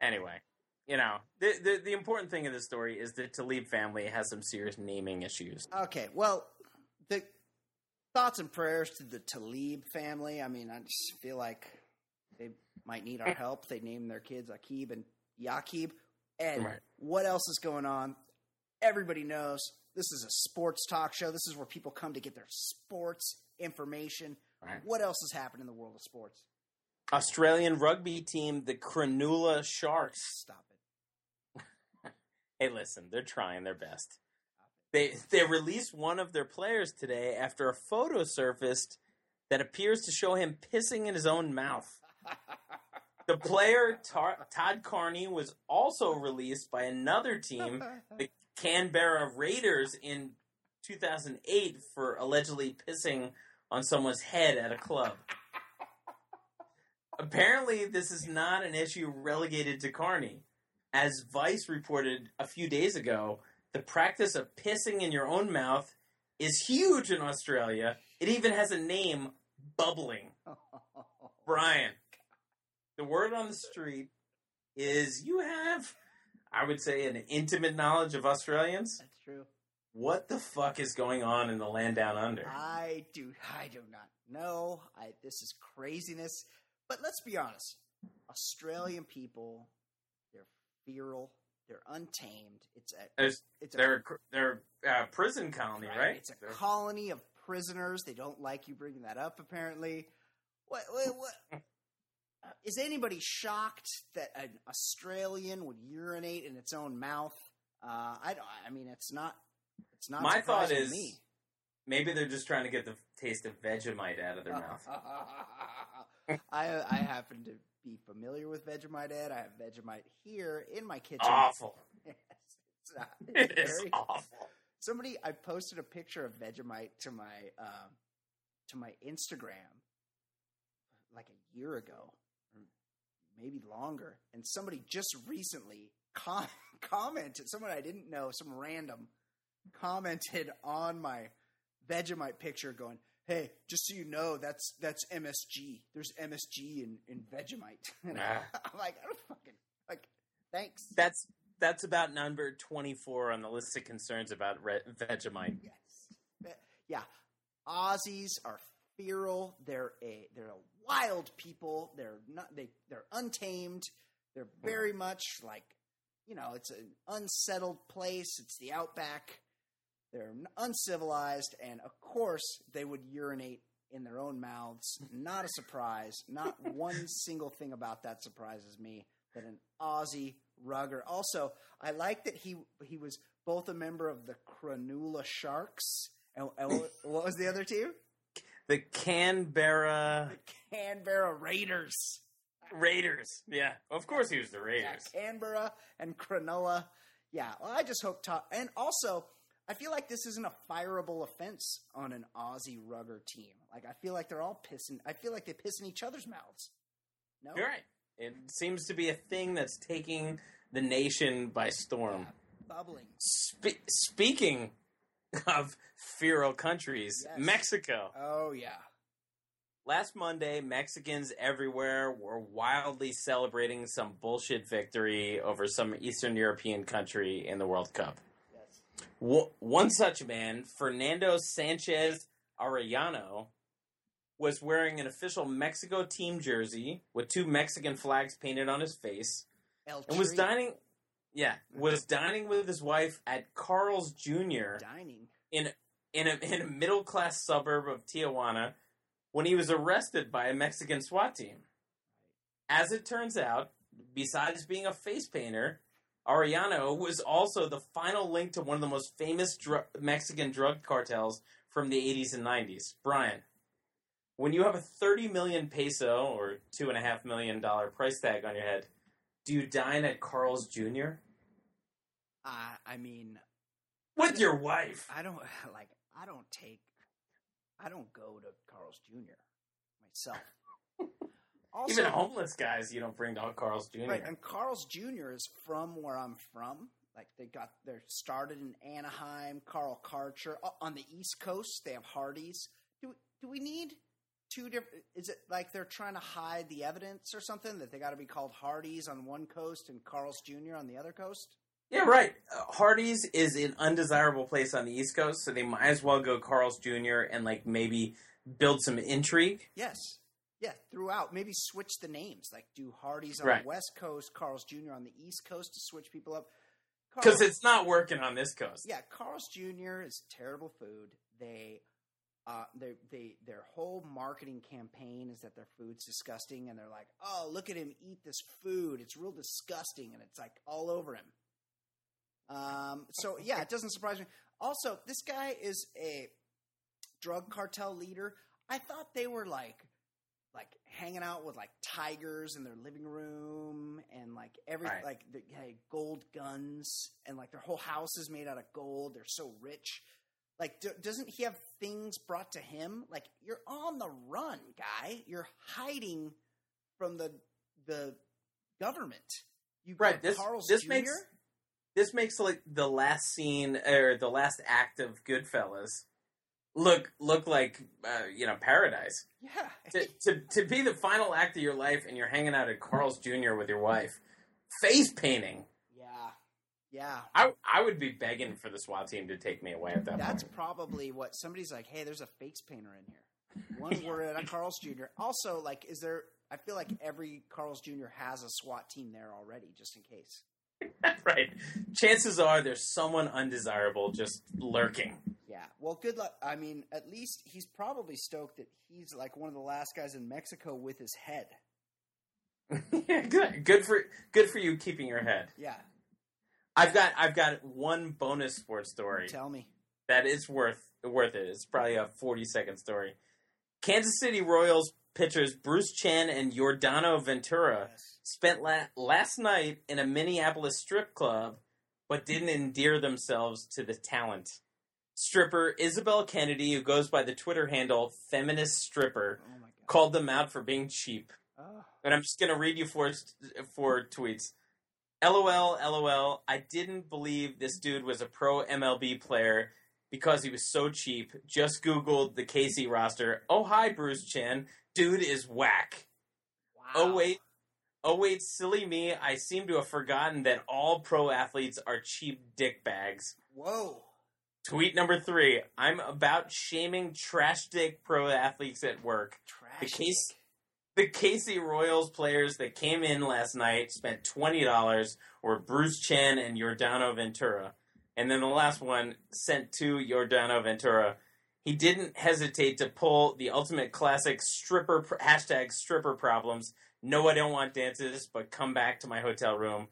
Speaker 1: anyway, you know, the, the the important thing in this story is the Talib family has some serious naming issues.
Speaker 2: Okay, well, the thoughts and prayers to the Talib family. I mean, I just feel like they might need our help. They named their kids Aqib and Yaqib. And
Speaker 1: Right.
Speaker 2: what else is going on? Everybody knows this is a sports talk show. This is where people come to get their sports information.
Speaker 1: Right.
Speaker 2: What else has happened in the world of sports?
Speaker 1: Australian rugby team, the Cronulla Sharks.
Speaker 2: Stop it.
Speaker 1: Hey, listen, they're trying their best. They they released one of their players today after a photo surfaced that appears to show him pissing in his own mouth. The player Tar- Todd Carney was also released by another team, the Canberra Raiders, in 2008 for allegedly pissing on someone's head at a club. Apparently, this is not an issue relegated to Carney. As Vice reported a few days ago, the practice of pissing in your own mouth is huge in Australia. It even has a name, bubbling. Brian, the word on the street is you have, I would say, an intimate knowledge of Australians.
Speaker 2: That's true.
Speaker 1: What the fuck is going on in the land down under?
Speaker 2: I do. I do not know. I, this is craziness. But let's be honest. Australian people, feral. They're untamed. It's a.
Speaker 1: There's,
Speaker 2: It's a.
Speaker 1: they're they're uh, prison colony, right?
Speaker 2: It's a
Speaker 1: They're-
Speaker 2: colony of prisoners. They don't like you bringing that up. Apparently, what? what, what uh, is anybody shocked that an Australian would urinate in its own mouth? Uh, I don't. I mean, it's not. It's not.
Speaker 1: My thought is maybe they're just trying to get the taste of Vegemite out of their mouth.
Speaker 2: I I happen to be familiar with Vegemite. Ed. I have Vegemite here in my kitchen.
Speaker 1: Awful.
Speaker 2: Yes, it's, it's
Speaker 1: It is
Speaker 2: very-
Speaker 1: awful.
Speaker 2: Somebody, I posted a picture of Vegemite to my um, to my Instagram like a year ago, or maybe longer, and somebody just recently com- commented. Someone I didn't know, some random, commented on my Vegemite picture, going, "Hey, just so you know, that's that's MSG. There's MSG in in Vegemite." And
Speaker 1: Ah.
Speaker 2: I'm like, I don't fucking like. Thanks.
Speaker 1: That's that's about number twenty four on the list of concerns about Re- Vegemite.
Speaker 2: Yes. Yeah. Aussies are feral. They're a they're a wild people. They're not they they're untamed. They're very much like you know, it's an unsettled place. It's the outback. They're uncivilized and of course they would urinate in their own mouths. Not a surprise. Not one single thing about that surprises me that an Aussie rugger. Also, I like that he he was both a member of the Cronulla Sharks and, and what, what was the other team?
Speaker 1: The Canberra
Speaker 2: The Canberra Raiders.
Speaker 1: Raiders. Yeah, of course he was the
Speaker 2: Yeah,
Speaker 1: Raiders.
Speaker 2: Canberra and Cronulla. Yeah, well, I just hope. And also, I feel like this isn't a fireable offense on an Aussie rugger team. Like, I feel like they're all pissing. I feel like they piss in each other's mouths. No,
Speaker 1: You're right. It seems to be a thing that's taking the nation by storm.
Speaker 2: Yeah, bubbling.
Speaker 1: Spe- speaking of feral countries,
Speaker 2: Yes.
Speaker 1: Mexico.
Speaker 2: Oh yeah.
Speaker 1: Last Monday, Mexicans everywhere were wildly celebrating some bullshit victory over some Eastern European country in the World Cup. One such man, Fernando Sanchez Arellano, was wearing an official Mexico team jersey with two Mexican flags painted on his face
Speaker 2: El
Speaker 1: and was dining yeah, was dining with his wife at Carl's Jr.
Speaker 2: dining.
Speaker 1: in in a, in a middle class suburb of Tijuana when he was arrested by a Mexican SWAT team. As it turns out, besides being a face painter, Arellano was also the final link to one of the most famous dr- Mexican drug cartels from the 80s and 90s. Brian, when you have a 30 million peso or two and a half million dollar price tag on your head, do you dine at Carl's Jr.
Speaker 2: Uh, I mean,
Speaker 1: with your wife?
Speaker 2: I don't like. I don't take. I don't go to Carl's Jr. myself. Also,
Speaker 1: Even homeless guys, you don't bring to Carl's Jr.
Speaker 2: right, and Carl's Jr. is from where I'm from. Like they got they're started in Anaheim. Carl Karcher on the East Coast. They have Hardee's. Do do we need two different? Is it like they're trying to hide the evidence or something that they got to be called Hardee's on one coast and Carl's Jr. on the other coast?
Speaker 1: Yeah, right. Uh, Hardee's is an undesirable place on the East Coast, so they might as well go Carl's Jr. and like maybe build some intrigue.
Speaker 2: Yes. Yeah, throughout. Maybe switch the names. Like do Hardee's on
Speaker 1: Right.
Speaker 2: the West Coast, Carl's Jr. on the East Coast to switch people up.
Speaker 1: Because it's not working on this coast.
Speaker 2: yeah, Carl's Jr. is terrible food. They uh, they they their whole marketing campaign is that their food's disgusting, and they're like, "Oh, look at him eat this food. It's real disgusting," and it's like all over him. Um, so yeah, it doesn't surprise me. Also, this guy is a drug cartel leader. I thought they were like like hanging out with like tigers in their living room and like every
Speaker 1: Right.
Speaker 2: like they had gold guns and like their whole house is made out of gold. They're so rich. Like, do, doesn't he have things brought to him? Like, you're on the run, guy. You're hiding from the the government. You
Speaker 1: Right, this-
Speaker 2: Carl's
Speaker 1: this
Speaker 2: Jr.
Speaker 1: makes- This makes like the last scene or the last act of Goodfellas look look like uh, you know paradise.
Speaker 2: yeah.
Speaker 1: to, to to be the final act of your life and you're hanging out at Carl's Jr. with your wife, face painting.
Speaker 2: Yeah. Yeah.
Speaker 1: I I would be begging for the SWAT team to take me away at that
Speaker 2: That's
Speaker 1: point.
Speaker 2: probably what somebody's like, hey, there's a face painter in here. One word at a Carl's Jr. Also, like, is there I feel like every Carl's Jr. has a SWAT team there already, just in case.
Speaker 1: right. Chances are there's someone undesirable just lurking.
Speaker 2: Yeah. Well, good luck. I mean, at least he's probably stoked that he's like one of the last guys in Mexico with his head.
Speaker 1: good, good for good for you keeping your head.
Speaker 2: Yeah.
Speaker 1: I've got I've got one bonus sports story.
Speaker 2: Tell me.
Speaker 1: that is worth worth it. It's probably a forty second story. Kansas City Royals pitchers Bruce Chen and Jordano Ventura
Speaker 2: Yes.
Speaker 1: spent la- last night in a Minneapolis strip club, but didn't endear themselves to the talent. Stripper Isabel Kennedy, who goes by the Twitter handle Feminist Stripper,
Speaker 2: Oh
Speaker 1: called them out for being cheap.
Speaker 2: Oh.
Speaker 1: And I'm just going to read you four, four tweets. LOL, LOL. I didn't believe this dude was a pro MLB player because he was so cheap. Just Googled the KC roster. Oh, hi, Bruce Chen. Dude is whack.
Speaker 2: Wow.
Speaker 1: Oh, wait. Oh, wait, silly me. I seem to have forgotten that all pro athletes are cheap dick bags.
Speaker 2: Whoa.
Speaker 1: Tweet number three. I'm about shaming trash dick pro athletes at work.
Speaker 2: Trash.
Speaker 1: The case-
Speaker 2: dick.
Speaker 1: The KC Royals players that came in last night spent twenty dollars were Bruce Chen and Jordano Ventura. And then the last one sent to Jordano Ventura. He didn't hesitate to pull the ultimate classic stripper hashtag stripper problems. No, I don't want dances, but come back to my hotel room.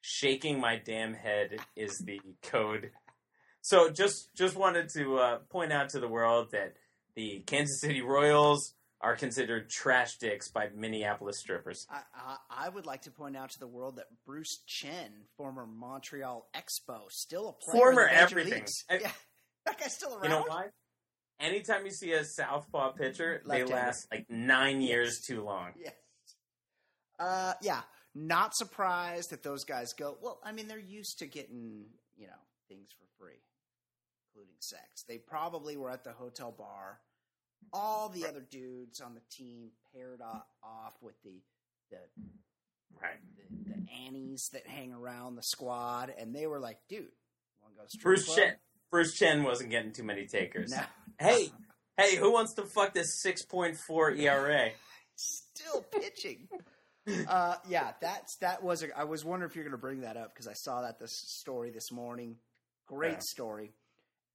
Speaker 1: Shaking my damn head is the code. So just just wanted to uh, point out to the world that the Kansas City Royals are considered trash dicks by Minneapolis strippers.
Speaker 2: I, I, I would like to point out to the world that Bruce Chen, former Montreal Expo, still a player.
Speaker 1: Former
Speaker 2: in the major
Speaker 1: everything.
Speaker 2: leagues.
Speaker 1: I-
Speaker 2: yeah, that guy's still around.
Speaker 1: You know why? Anytime you see a southpaw pitcher, they last like nine years too long.
Speaker 2: Yes. Uh, yeah. Not surprised that those guys go. Well, I mean, they're used to getting you know things for free, including sex. They probably were at the hotel bar. All the other dudes on the team paired off with the the
Speaker 1: Right.
Speaker 2: the, the Annies that hang around the squad, and they were like, "Dude, want to go to
Speaker 1: Bruce
Speaker 2: club?"
Speaker 1: Chen. Bruce Chen wasn't getting too many takers.
Speaker 2: No,
Speaker 1: Hey, hey, who wants to fuck this six point four ERA?
Speaker 2: still pitching. uh, yeah, that's that was. A, I was wondering if you're going to bring that up because I saw that this story this morning. Great
Speaker 1: Yeah.
Speaker 2: story.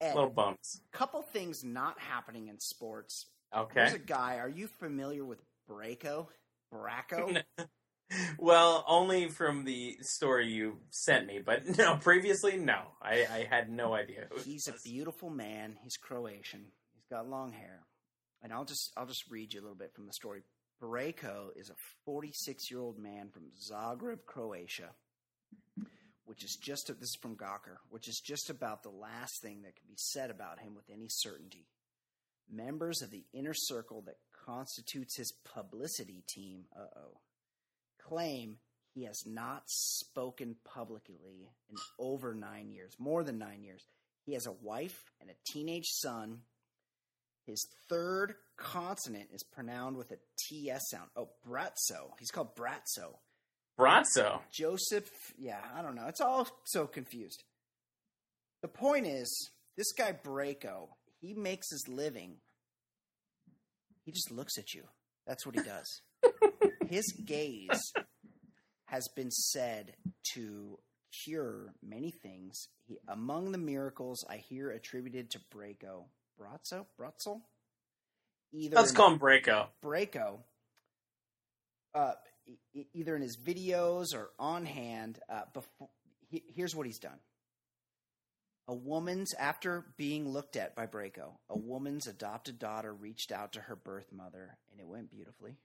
Speaker 2: And
Speaker 1: Little bumps.
Speaker 2: couple things not happening in sports.
Speaker 1: Okay.
Speaker 2: There's a guy. Are you familiar with Braco? Braco?
Speaker 1: well, only from the story you sent me, but no, previously, no. I, I had no idea.
Speaker 2: He's a beautiful man. He's Croatian. He's got long hair. And I'll just I'll just read you a little bit from the story. Braco is a 46 year old man from Zagreb, Croatia, which is just this is from Gawker, which is just about the last thing that can be said about him with any certainty. Members of the inner circle that constitutes his publicity team, uh oh, claim he has not spoken publicly in over nine years, more than nine years. He has a wife and a teenage son. His third consonant is pronounced with a TS sound. Oh, Bratzo. He's called Bratzo.
Speaker 1: Brazzo.
Speaker 2: Joseph, yeah, I don't know. It's all so confused. The point is, this guy Braco, he makes his living. He just looks at you. That's what he does. his gaze has been said to cure many things. He, among the miracles I hear attributed to Braco, Bratzo, Bratzel, either
Speaker 1: Let's call him Braco.
Speaker 2: Braco, uh, either in his videos or on hand, uh, before he, here's what he's done. A woman's, after being looked at by Braco, a woman's adopted daughter reached out to her birth mother, and it went beautifully.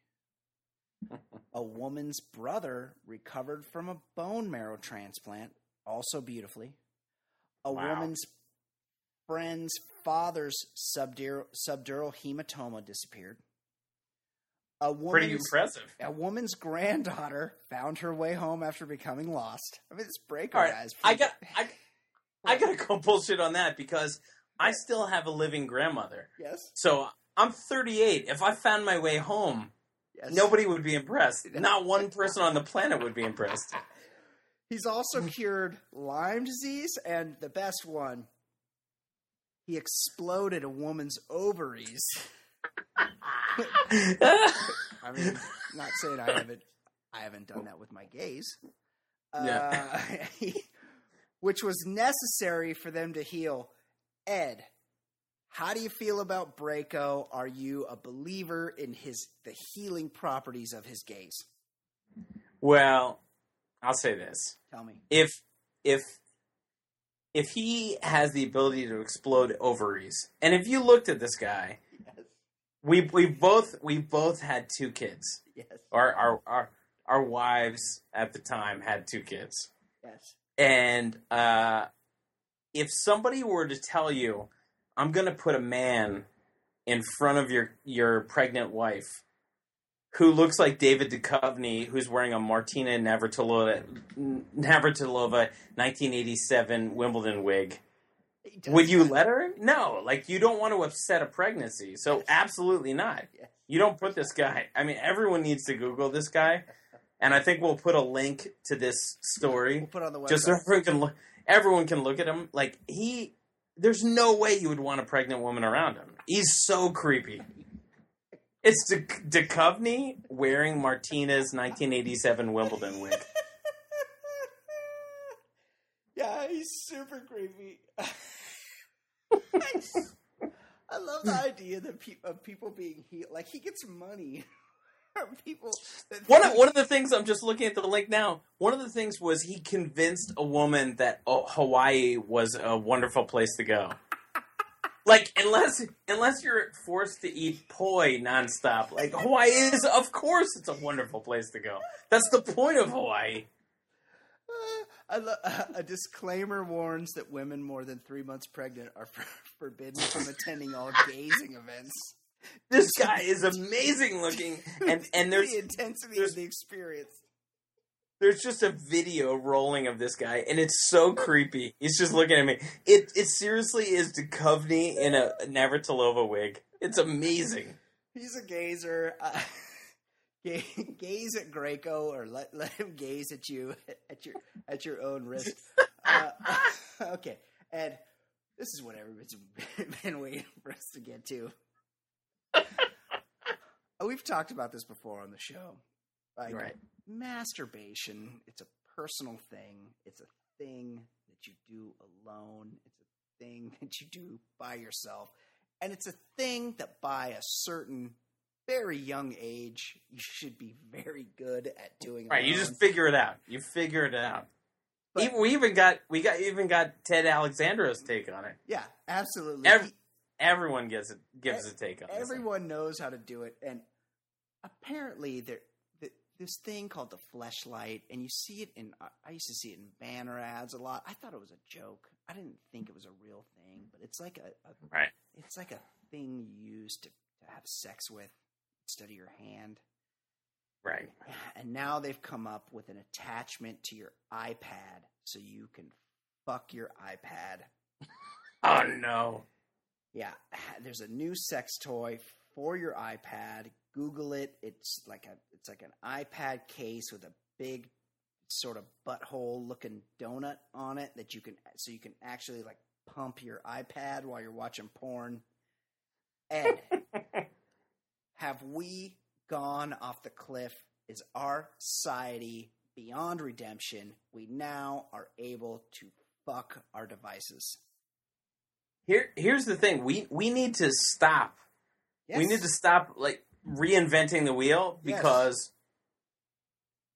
Speaker 2: a woman's brother recovered from a bone marrow transplant, also beautifully. A
Speaker 1: Wow.
Speaker 2: woman's friend's father's subdural, subdural hematoma disappeared. A
Speaker 1: Pretty impressive.
Speaker 2: a woman's granddaughter found her way home after becoming lost. I mean, this breaker
Speaker 1: All right,
Speaker 2: guy's
Speaker 1: I got I, I gotta go bullshit on that because I still have a living grandmother.
Speaker 2: yes,
Speaker 1: So I'm 38. If I found my way home,
Speaker 2: yes.
Speaker 1: nobody would be impressed. Not one person on the planet would be impressed.
Speaker 2: He's also cured Lyme disease, and the best one, he exploded a woman's ovaries. I mean, not saying I haven't, I haven't done that with my gaze.
Speaker 1: Yeah.
Speaker 2: Uh, which was necessary for them to heal. Ed, how do you feel about Braco? Are you a believer in his the healing properties of his gaze?
Speaker 1: well, I'll say this:
Speaker 2: Tell me.
Speaker 1: if if if he has the ability to explode ovaries, and if you looked at this guy. We we both we both had two kids.
Speaker 2: Yes.
Speaker 1: Our our our our wives at the time had two kids.
Speaker 2: Yes.
Speaker 1: And uh, if somebody were to tell you, "I'm going to put a man in front of your your pregnant wife who looks like David Duchovny, who's wearing a Martina Navratilova, Navratilova 1987 Wimbledon wig," would you let her? No, like you don't want to upset a pregnancy, so absolutely not. You don't put this guy. I mean, everyone needs to Google this guy, and I think we'll put a link to this story
Speaker 2: We'll put it on the website.
Speaker 1: just so everyone can look. Everyone can look at him. Like he, there's no way you would want a pregnant woman around him. He's so creepy. It's De- Duchovny wearing Martina's 1987 Wimbledon wig.
Speaker 2: yeah, he's super creepy. I love the idea that pe- of people being healed. Like he gets money from people.
Speaker 1: One of, one of the things I'm just looking at the link now. One of the things was he convinced a woman that oh, Hawaii was a wonderful place to go. Like unless unless you're forced to eat poi nonstop, like Hawaii is, of course, it's a wonderful place to go. That's the point of Hawaii.
Speaker 2: Uh, lo- a disclaimer warns that women more than three months pregnant are for- forbidden from attending all gazing events.
Speaker 1: This guy is amazing looking, and and there's
Speaker 2: the intensity
Speaker 1: there's-
Speaker 2: of the experience.
Speaker 1: there's just a video rolling of this guy, and it's so creepy. He's just looking at me. It it seriously is Duchovny in a Navratilova wig. It's amazing.
Speaker 2: He's a gazer. Ga- gaze at Greco, or let let him gaze at you at your at your own risk. Uh, okay, and this is what everybody's been waiting for us to get to. We've talked about this before on the show. Like
Speaker 1: Right.
Speaker 2: masturbation, it's a personal thing. It's a thing that you do alone. It's a thing that you do by yourself. And it's a thing that by a certain very young age you should be very good at doing
Speaker 1: Right, you just figure it out. You figure it out.
Speaker 2: But-
Speaker 1: even, we even got we got even got Ted Alexandro's take on it.
Speaker 2: Yeah, absolutely.
Speaker 1: Ev- Everyone gets it gives a take on this.
Speaker 2: Everyone knows how to do it, and apparently there th- this thing called the fleshlight, and you see it in. I- used to see it in banner ads a lot. I thought it was a joke. I didn't think it was a real thing, but it's like a, a
Speaker 1: Right.
Speaker 2: It's like a thing you use to, to have sex with instead of your hand.
Speaker 1: Right.
Speaker 2: And now they've come up with an attachment to your iPad, so you can fuck your iPad
Speaker 1: Oh no.
Speaker 2: Yeah, there's a new sex toy for your iPad. Google it. It's like a it's like an iPad case with a big sort of butthole looking donut on it that you can so you can actually like pump your iPad while you're watching porn. Ed, have we gone off the cliff? Is our society beyond redemption? We now are able to fuck our devices.
Speaker 1: Here here's the thing. We we need to stop. We need to stop like reinventing the wheel
Speaker 2: Yes.
Speaker 1: because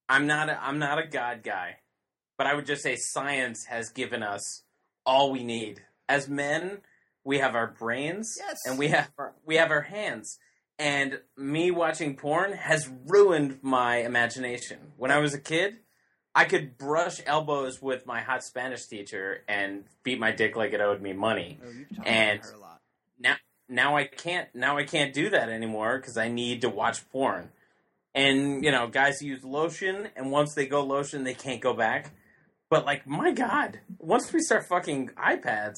Speaker 1: I'm not a, I'm not a god guy, but I would just say science has given us all we need. As men, we have our brains
Speaker 2: Yes.
Speaker 1: and we have our, we have our hands. And me watching porn has ruined my imagination. When I was a kid, I could brush elbows with my hot Spanish teacher and beat my dick like it owed me money.
Speaker 2: Oh, you've talked
Speaker 1: And-
Speaker 2: about her a lot.
Speaker 1: Now now I can't now I can't do that anymore cuz I need to watch porn. And you know, guys use lotion and once they go lotion they can't go back. But like my god, once we start fucking iPads,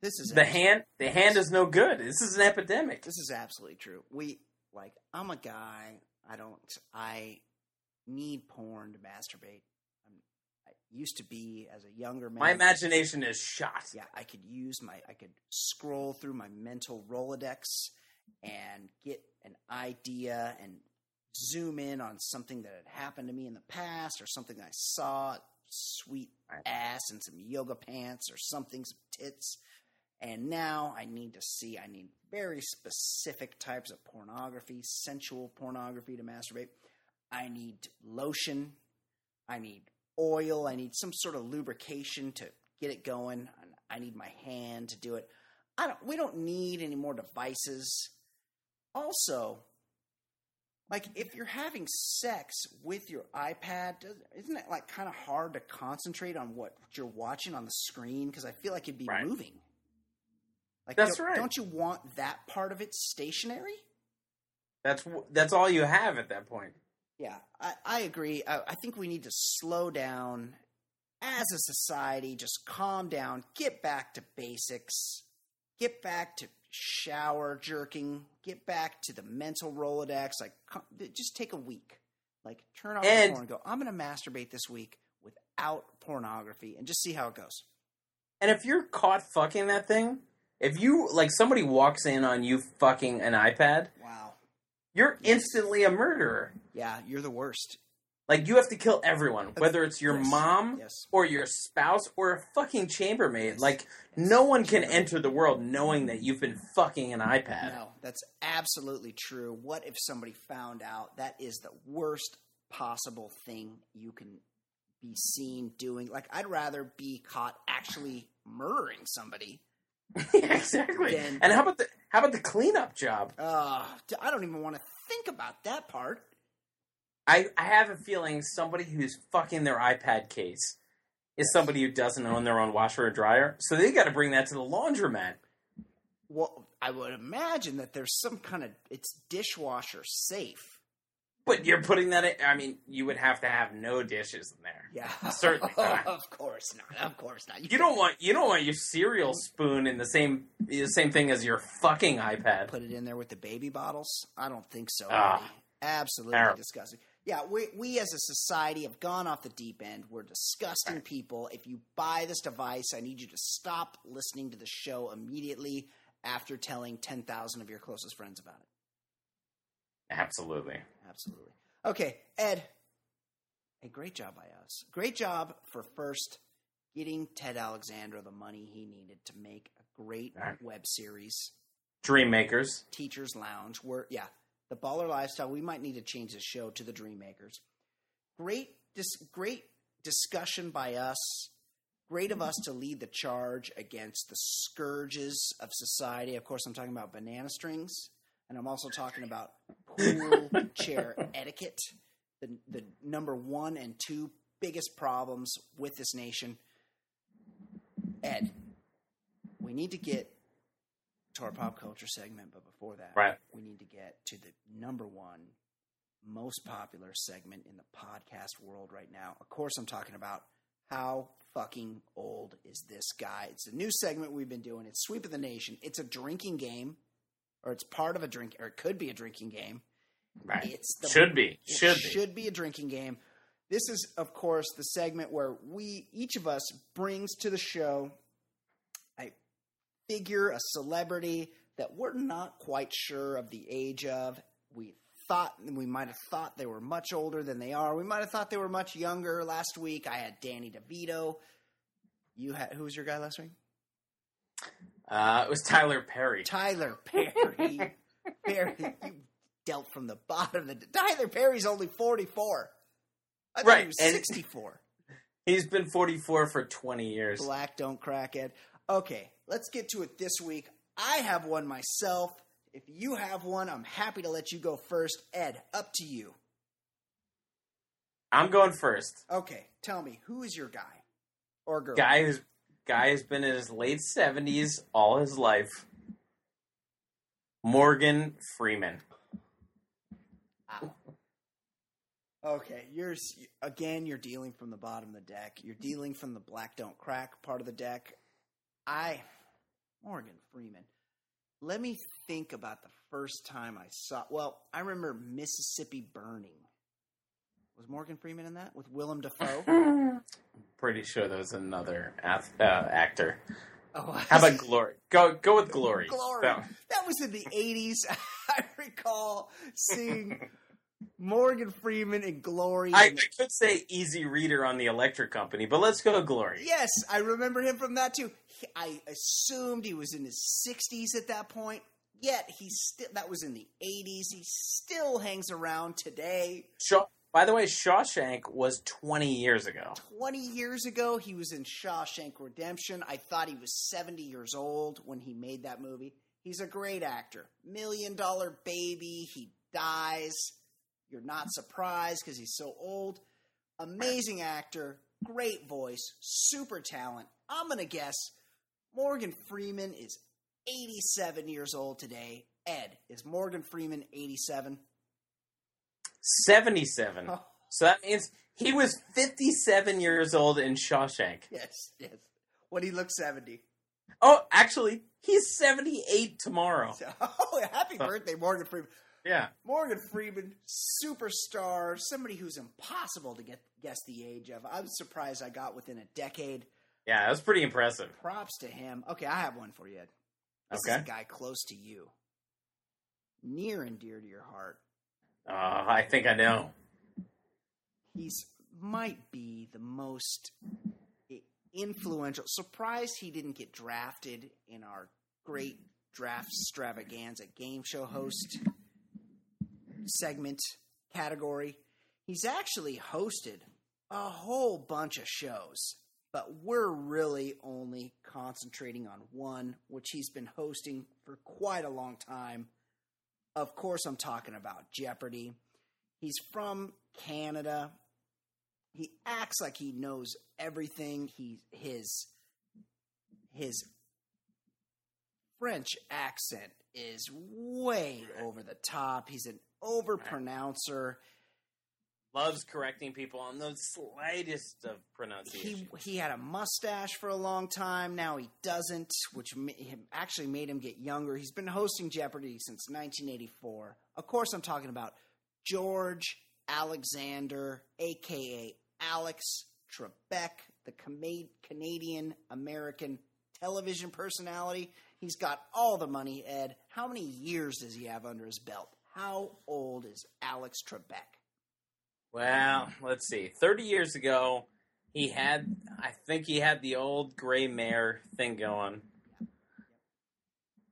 Speaker 2: This is
Speaker 1: the hand the hand is no good. This is an epidemic.
Speaker 2: This is absolutely true. We like I'm a guy. I don't. I need porn to masturbate. I'm, I used to be as a younger man.
Speaker 1: My imagination is shot.
Speaker 2: Yeah, I could use my. I could scroll through my mental rolodex and get an idea and zoom in on something that had happened to me in the past or something I saw. Sweet ass and some yoga pants or something, some tits. And now I need to see, I need very specific types of pornography, sensual pornography to masturbate. I need lotion. I need oil. I need some sort of lubrication to get it going. I need my hand to do it. I don't, we don't need any more devices. Also, like if you're having sex with your iPad, isn't it like kind of hard to concentrate on what you're watching on the screen? Because I feel like it'd be
Speaker 1: Right.
Speaker 2: moving. Like,
Speaker 1: That's
Speaker 2: don't,
Speaker 1: right.
Speaker 2: Don't you want that part of it stationary?
Speaker 1: That's that's all you have at that point.
Speaker 2: Yeah, I, I agree. I, I think we need to slow down as a society, just calm down, get back to basics, get back to shower jerking, get back to the mental Rolodex. Like, just take a week. Like, turn off
Speaker 1: And-
Speaker 2: the porn and go, I'm going to masturbate this week without pornography and just see how it goes.
Speaker 1: And if you're caught fucking that thing, if you like somebody walks in on you fucking an iPad,
Speaker 2: Wow.
Speaker 1: you're instantly a murderer.
Speaker 2: Yeah, you're the worst.
Speaker 1: Like you have to kill everyone, whether it's your
Speaker 2: Yes.
Speaker 1: mom
Speaker 2: Yes.
Speaker 1: or your spouse or a fucking chambermaid.
Speaker 2: Yes.
Speaker 1: Like no one can enter the world knowing that you've been fucking an iPad.
Speaker 2: No, that's absolutely true. What if somebody found out? That is the worst possible thing you can be seen doing. Like, I'd rather be caught actually murdering somebody.
Speaker 1: Yeah, exactly.
Speaker 2: Then-
Speaker 1: and how about the how about the cleanup job?
Speaker 2: Uh, I don't even want to think about that part.
Speaker 1: I, I have a feeling somebody who's fucking their iPad case is somebody who doesn't own their own washer or dryer. So they got to bring that to the laundromat.
Speaker 2: Well, I would imagine that there's some kind of it's dishwasher safe.
Speaker 1: But you're putting that in. I mean, you would have to have no dishes in there.
Speaker 2: Yeah,
Speaker 1: Certainly not.
Speaker 2: of course not. Of course not.
Speaker 1: You don't want you don't want your cereal spoon in the same the same thing as your fucking iPad.
Speaker 2: put it in there with the baby bottles? I don't think so. Buddy. Absolutely
Speaker 1: Terrible.
Speaker 2: disgusting. Yeah, we we as a society have gone off the deep end. We're disgusting people. If you buy this device, I need you to stop listening to the show immediately after telling ten thousand of your closest friends about it.
Speaker 1: Absolutely.
Speaker 2: Absolutely. Okay, Ed. A great job by us. Great job for first getting Ted Alexandro the money he needed to make a great
Speaker 1: Right.
Speaker 2: web series.
Speaker 1: Dream makers.
Speaker 2: Teachers Lounge. We're yeah, the baller lifestyle. We might need to change the show to the Dream Makers. Great, dis, great discussion by us. Great of us to lead the charge against the scourges of society. Of course, I'm talking about banana strings, and I'm also talking about pool chair etiquette. The the number one and two biggest problems with this nation. Ed, we need to get to our pop culture segment, but before that,
Speaker 1: Right.
Speaker 2: we need to get to the number one most popular segment in the podcast world right now. Of course, I'm talking about how fucking old is this guy? It's a new segment we've been doing. It's Sweep of the Nation. It's a drinking game, or it's part of a drink, or it could be a drinking game.
Speaker 1: Right.
Speaker 2: It's the
Speaker 1: should be.
Speaker 2: it
Speaker 1: Should be.
Speaker 2: should be a drinking game. This is, of course, the segment where we each of us brings to the show a figure, a celebrity that we're not quite sure of the age of. We thought we might have thought they were much older than they are. We might have thought they were much younger. Last week, I had Danny DeVito. You had who was your guy last week?
Speaker 1: Uh, it was Tyler Perry.
Speaker 2: Tyler Perry. Perry, you dealt from the bottom. of The Tyler Perry's only forty four. I thought he was sixty four.
Speaker 1: He's been 44 for 20 years.
Speaker 2: Black don't crack Ed. Okay, let's get to it this week. I have one myself. If you have one, I'm happy to let you go first. Ed, up to you.
Speaker 1: I'm going first.
Speaker 2: Okay, tell me, who is your guy or girl?
Speaker 1: Guy who's guy has been in his late 70s all his life. Morgan Freeman.
Speaker 2: Ow. Okay, you're again. You're dealing from the bottom of the deck. You're dealing from the black don't crack part of the deck. I, Morgan Freeman. Let me think about the first time I saw. Well, I remember Mississippi Burning. Was Morgan Freeman in that with Willem Dafoe?
Speaker 1: Pretty sure there was another ath- uh, actor.
Speaker 2: Oh,
Speaker 1: How about Glory? Go go with Glory.
Speaker 2: Glory.
Speaker 1: That-
Speaker 2: That was in the 80s. I recall seeing Morgan Freeman in Glory.
Speaker 1: I, I could say Easy Reader on the Electric Company, but let's go Glory.
Speaker 2: Yes, I remember him from that too. He- I assumed he was in his 60s at that point. Yet he's still that was in the 80s. He still hangs around today.
Speaker 1: Shaw- by the way, Shawshank was 20 years ago.
Speaker 2: 20 years ago, he was in Shawshank Redemption. I thought he was 70 years old when he made that movie. He's a great actor. Million Dollar Baby, he dies. You're not surprised because he's so old. Amazing actor, great voice, super talent. I'm going to guess Morgan Freeman is 87 years old today. Ed, is Morgan Freeman 87?
Speaker 1: 77.
Speaker 2: Oh,
Speaker 1: So that means he was 57 years old in Shawshank.
Speaker 2: yes, yes. When he looks 70.
Speaker 1: Oh, actually, he's 78 tomorrow.
Speaker 2: Oh, happy birthday, Morgan Freeman.
Speaker 1: Yeah.
Speaker 2: Morgan Freeman, superstar, somebody who's impossible to get guess the age of. I'm surprised I got within a decade.
Speaker 1: Yeah, that was pretty impressive.
Speaker 2: Props to him. Okay, I have one for you, Ed. This is
Speaker 1: Okay.
Speaker 2: a guy close to you, near and dear to your heart.
Speaker 1: Uh, I think I know.
Speaker 2: He's might be the most influential. Surprised he didn't get drafted in our great draft extravaganza game show host segment category. He's actually hosted a whole bunch of shows, but we're really only concentrating on one, which he's been hosting for quite a long time. Of course, I'm talking about Jeopardy. He's from Canada. He acts like he knows everything. He his his French accent is way over the top. He's an over pronouncer.
Speaker 1: Loves correcting people on the slightest of
Speaker 2: He
Speaker 1: pronunciation.
Speaker 2: he had a mustache for a long time. Now he doesn't, which him, actually made him get younger. He's been hosting Jeopardy since 1984. Of course, I'm talking about George Alexander, aka Alex Trebek, the Canadian American television personality. He's got all the money, Ed. How many years does he have under his belt? How old is Alex Trebek?
Speaker 1: Well, let's see. 30 years ago, he had, I think he had the old gray mare thing going.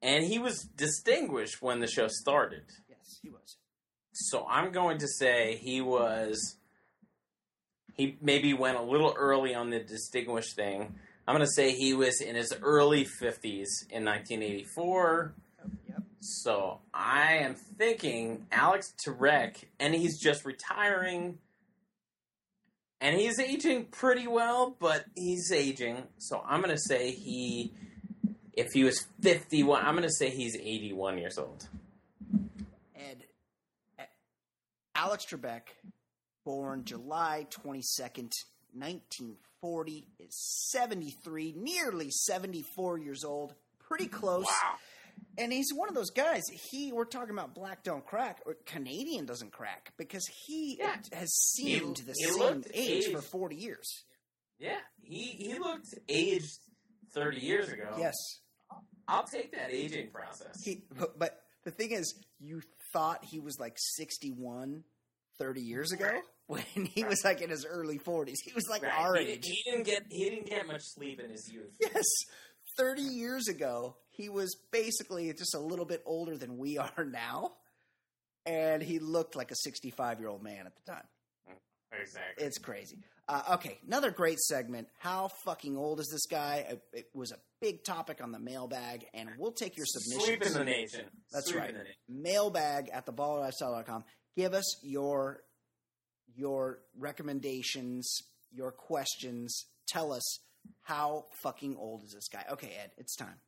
Speaker 1: And he was distinguished when the show started.
Speaker 2: Yes, he was.
Speaker 1: So I'm going to say he was. He maybe went a little early on the distinguished thing. I'm going to say he was in his early 50s in 1984. So I am thinking Alex Trebek, and he's just retiring. And he's aging pretty well, but he's aging. So I'm going to say he, if he was 51, I'm going to say he's 81 years old.
Speaker 2: Ed, E- uh, Alex Trebek, born July 22nd, 1940, is 73, nearly 74 years old. Pretty close.
Speaker 1: Wow.
Speaker 2: And he's one of those guys. He, we're talking about black don't crack, or Canadian doesn't crack, because he
Speaker 1: Yeah.
Speaker 2: has seemed the
Speaker 1: he
Speaker 2: same
Speaker 1: looked
Speaker 2: age for 40 years.
Speaker 1: Yeah, he he looked aged thirty years ago.
Speaker 2: Yes.
Speaker 1: I'll take that aging process.
Speaker 2: He, but, but the thing is, you thought he was like 61 30 years ago when he was like in his early 40s. He was like
Speaker 1: Right,
Speaker 2: our
Speaker 1: he,
Speaker 2: age.
Speaker 1: he didn't get he didn't get much sleep in his youth.
Speaker 2: Yes. 30 years ago, he was basically just a little bit older than we are now. And he looked like a 65 year old man at the time.
Speaker 1: Exactly.
Speaker 2: It's crazy. Uh, okay, another great segment. How fucking old is this guy? It, was a big topic on the mailbag, and we'll take your submissions.
Speaker 1: Sleep in the nation.
Speaker 2: That's
Speaker 1: Sleep
Speaker 2: right.
Speaker 1: nation.
Speaker 2: Mailbag at theballerlifestyle.com. Give us your your recommendations, your questions. Tell us how fucking old is this guy? Okay, Ed, it's time.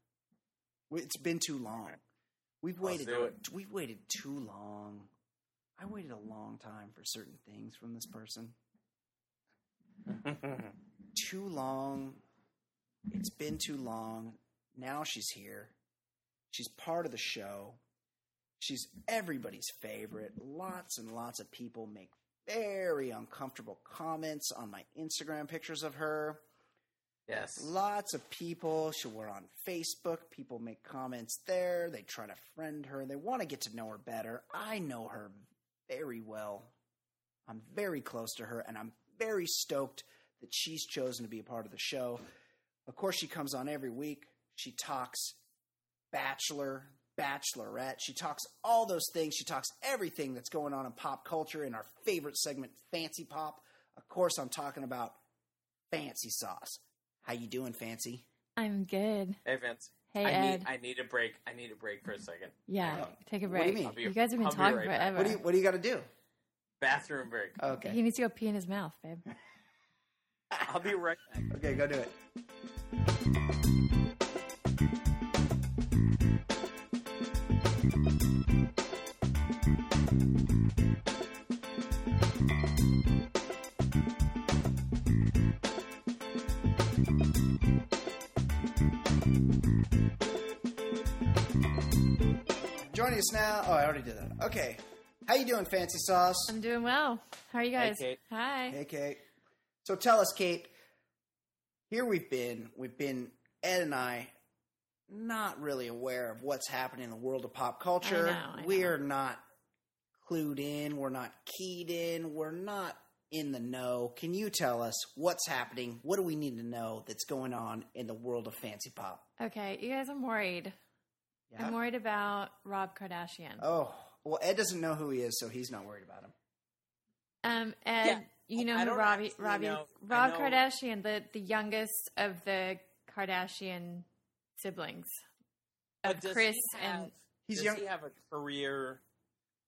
Speaker 2: It's been too long. We've waited. We've waited too long. I waited a long time for certain things from this person. Too long. It's been too long. Now she's here. She's part of the show. She's everybody's favorite. Lots and lots of people make very uncomfortable comments on my Instagram pictures of her.
Speaker 1: Yes.
Speaker 2: Lots of people. She we're on Facebook. People make comments there. They try to friend her. They want to get to know her better. I know her very well. I'm very close to her, and I'm very stoked that she's chosen to be a part of the show. Of course, she comes on every week. She talks Bachelor, Bachelorette. She talks all those things. She talks everything that's going on in pop culture in our favorite segment, Fancy Pop. Of course, I'm talking about Fancy Sauce. How you doing, Fancy?
Speaker 3: I'm good.
Speaker 1: Hey Vince.
Speaker 3: Hey,
Speaker 1: I
Speaker 3: Ed.
Speaker 1: need I need a break. I need a break for a second.
Speaker 3: yeah,
Speaker 2: Hang
Speaker 3: take a break.
Speaker 2: What do you
Speaker 3: break.
Speaker 2: mean?
Speaker 1: I'll be-
Speaker 3: you guys have been
Speaker 1: I'll be
Speaker 3: talking
Speaker 1: right back.
Speaker 3: forever.
Speaker 2: What do you What do you got to do?
Speaker 1: Bathroom break.
Speaker 2: Okay.
Speaker 3: He needs to go pee in his mouth, babe.
Speaker 1: I'll be right back.
Speaker 2: Okay, go do it. Joining us now. Oh, I already did that. Okay. How you doing, Fancy Sauce?
Speaker 3: I'm doing well. How are you guys?
Speaker 1: Kate.
Speaker 3: Hi.
Speaker 2: Hey, Kate. So tell us, Kate. Here we've been. We've been Ed and I, not really aware of what's happening in the world of pop culture.
Speaker 3: I know, I know.
Speaker 2: We're not clued in. We're not keyed in. We're not in the know. Can you tell us what's happening? What do we need to know that's going on in the world of fancy pop?
Speaker 3: Okay, you guys, I'm worried.
Speaker 2: Yeah.
Speaker 3: I'm worried about Rob Kardashian.
Speaker 2: Oh, well, Ed doesn't know who he is, so he's not worried about him.
Speaker 3: Um, Ed,
Speaker 1: Yeah,
Speaker 3: you know
Speaker 1: I
Speaker 3: who Robbie, Robbie,
Speaker 1: know.
Speaker 3: Rob
Speaker 1: know-
Speaker 3: Kardashian, the the youngest of the Kardashian siblings, of
Speaker 1: But does
Speaker 3: Chris
Speaker 1: he have,
Speaker 3: and
Speaker 2: He's
Speaker 1: does
Speaker 2: young.
Speaker 1: he have a career?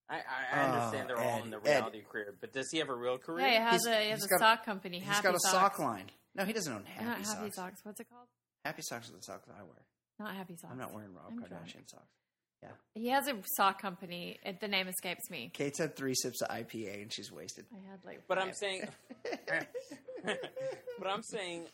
Speaker 1: I, I, I
Speaker 2: Oh,
Speaker 1: understand they're all in the
Speaker 2: Ed, Ed.
Speaker 1: reality career, but does he have a real career?
Speaker 3: yeah, he has
Speaker 2: He's-
Speaker 3: a he has
Speaker 2: he's
Speaker 3: a
Speaker 2: got a-
Speaker 3: sock company.
Speaker 2: He's
Speaker 3: Happy
Speaker 2: got a
Speaker 3: socks.
Speaker 2: sock line. No, he doesn't own
Speaker 3: Not
Speaker 2: Happy
Speaker 3: happy
Speaker 2: Socks.
Speaker 3: socks. What's it called?
Speaker 2: Happy Socks are the socks I wear.
Speaker 3: Not happy socks.
Speaker 2: I'm not wearing Rob
Speaker 3: I'm drunk.
Speaker 2: Kardashian socks. Yeah.
Speaker 3: He has a sock company. It, the name escapes me.
Speaker 2: Kate's had three sips of IPA and she's wasted.
Speaker 3: I had like.
Speaker 1: But I'm saying, but I'm saying,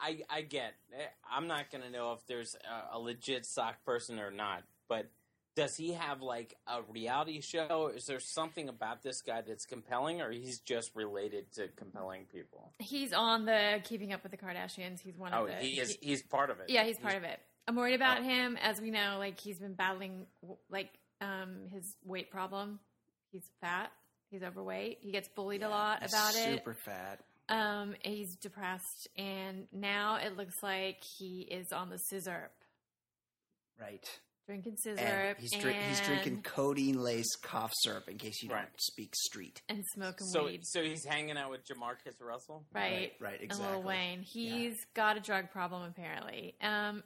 Speaker 1: I I get. eh, I'm not gonna know if there's a, a legit sock person or not. But does he have like a reality show? Is there something about this guy that's compelling, or he's just related to compelling people?
Speaker 3: he's on the Keeping Up with the Kardashians. He's one
Speaker 1: Oh,
Speaker 3: of the.
Speaker 1: he is. He's part of it.
Speaker 3: yeah, he's part of it. I'm worried about
Speaker 1: Oh.
Speaker 3: him, as we know. Like he's been battling like um his weight problem. He's fat. He's overweight. He gets bullied a lot
Speaker 2: He's
Speaker 3: about it.
Speaker 2: Super fat.
Speaker 3: Um, he's depressed, and now it looks like he is on the sizzurp,
Speaker 2: Right.
Speaker 3: drinking sizzurp,
Speaker 2: And he's, drink, he's drinking codeine laced cough syrup in case you
Speaker 1: Right.
Speaker 2: don't speak street.
Speaker 3: and smoking
Speaker 1: So,
Speaker 3: weed.
Speaker 1: so he's hanging out with Jamarcus Russell.
Speaker 3: Right,
Speaker 2: Right, right,
Speaker 3: And
Speaker 2: exactly.
Speaker 3: Lil Wayne. He's got a drug problem apparently. Um,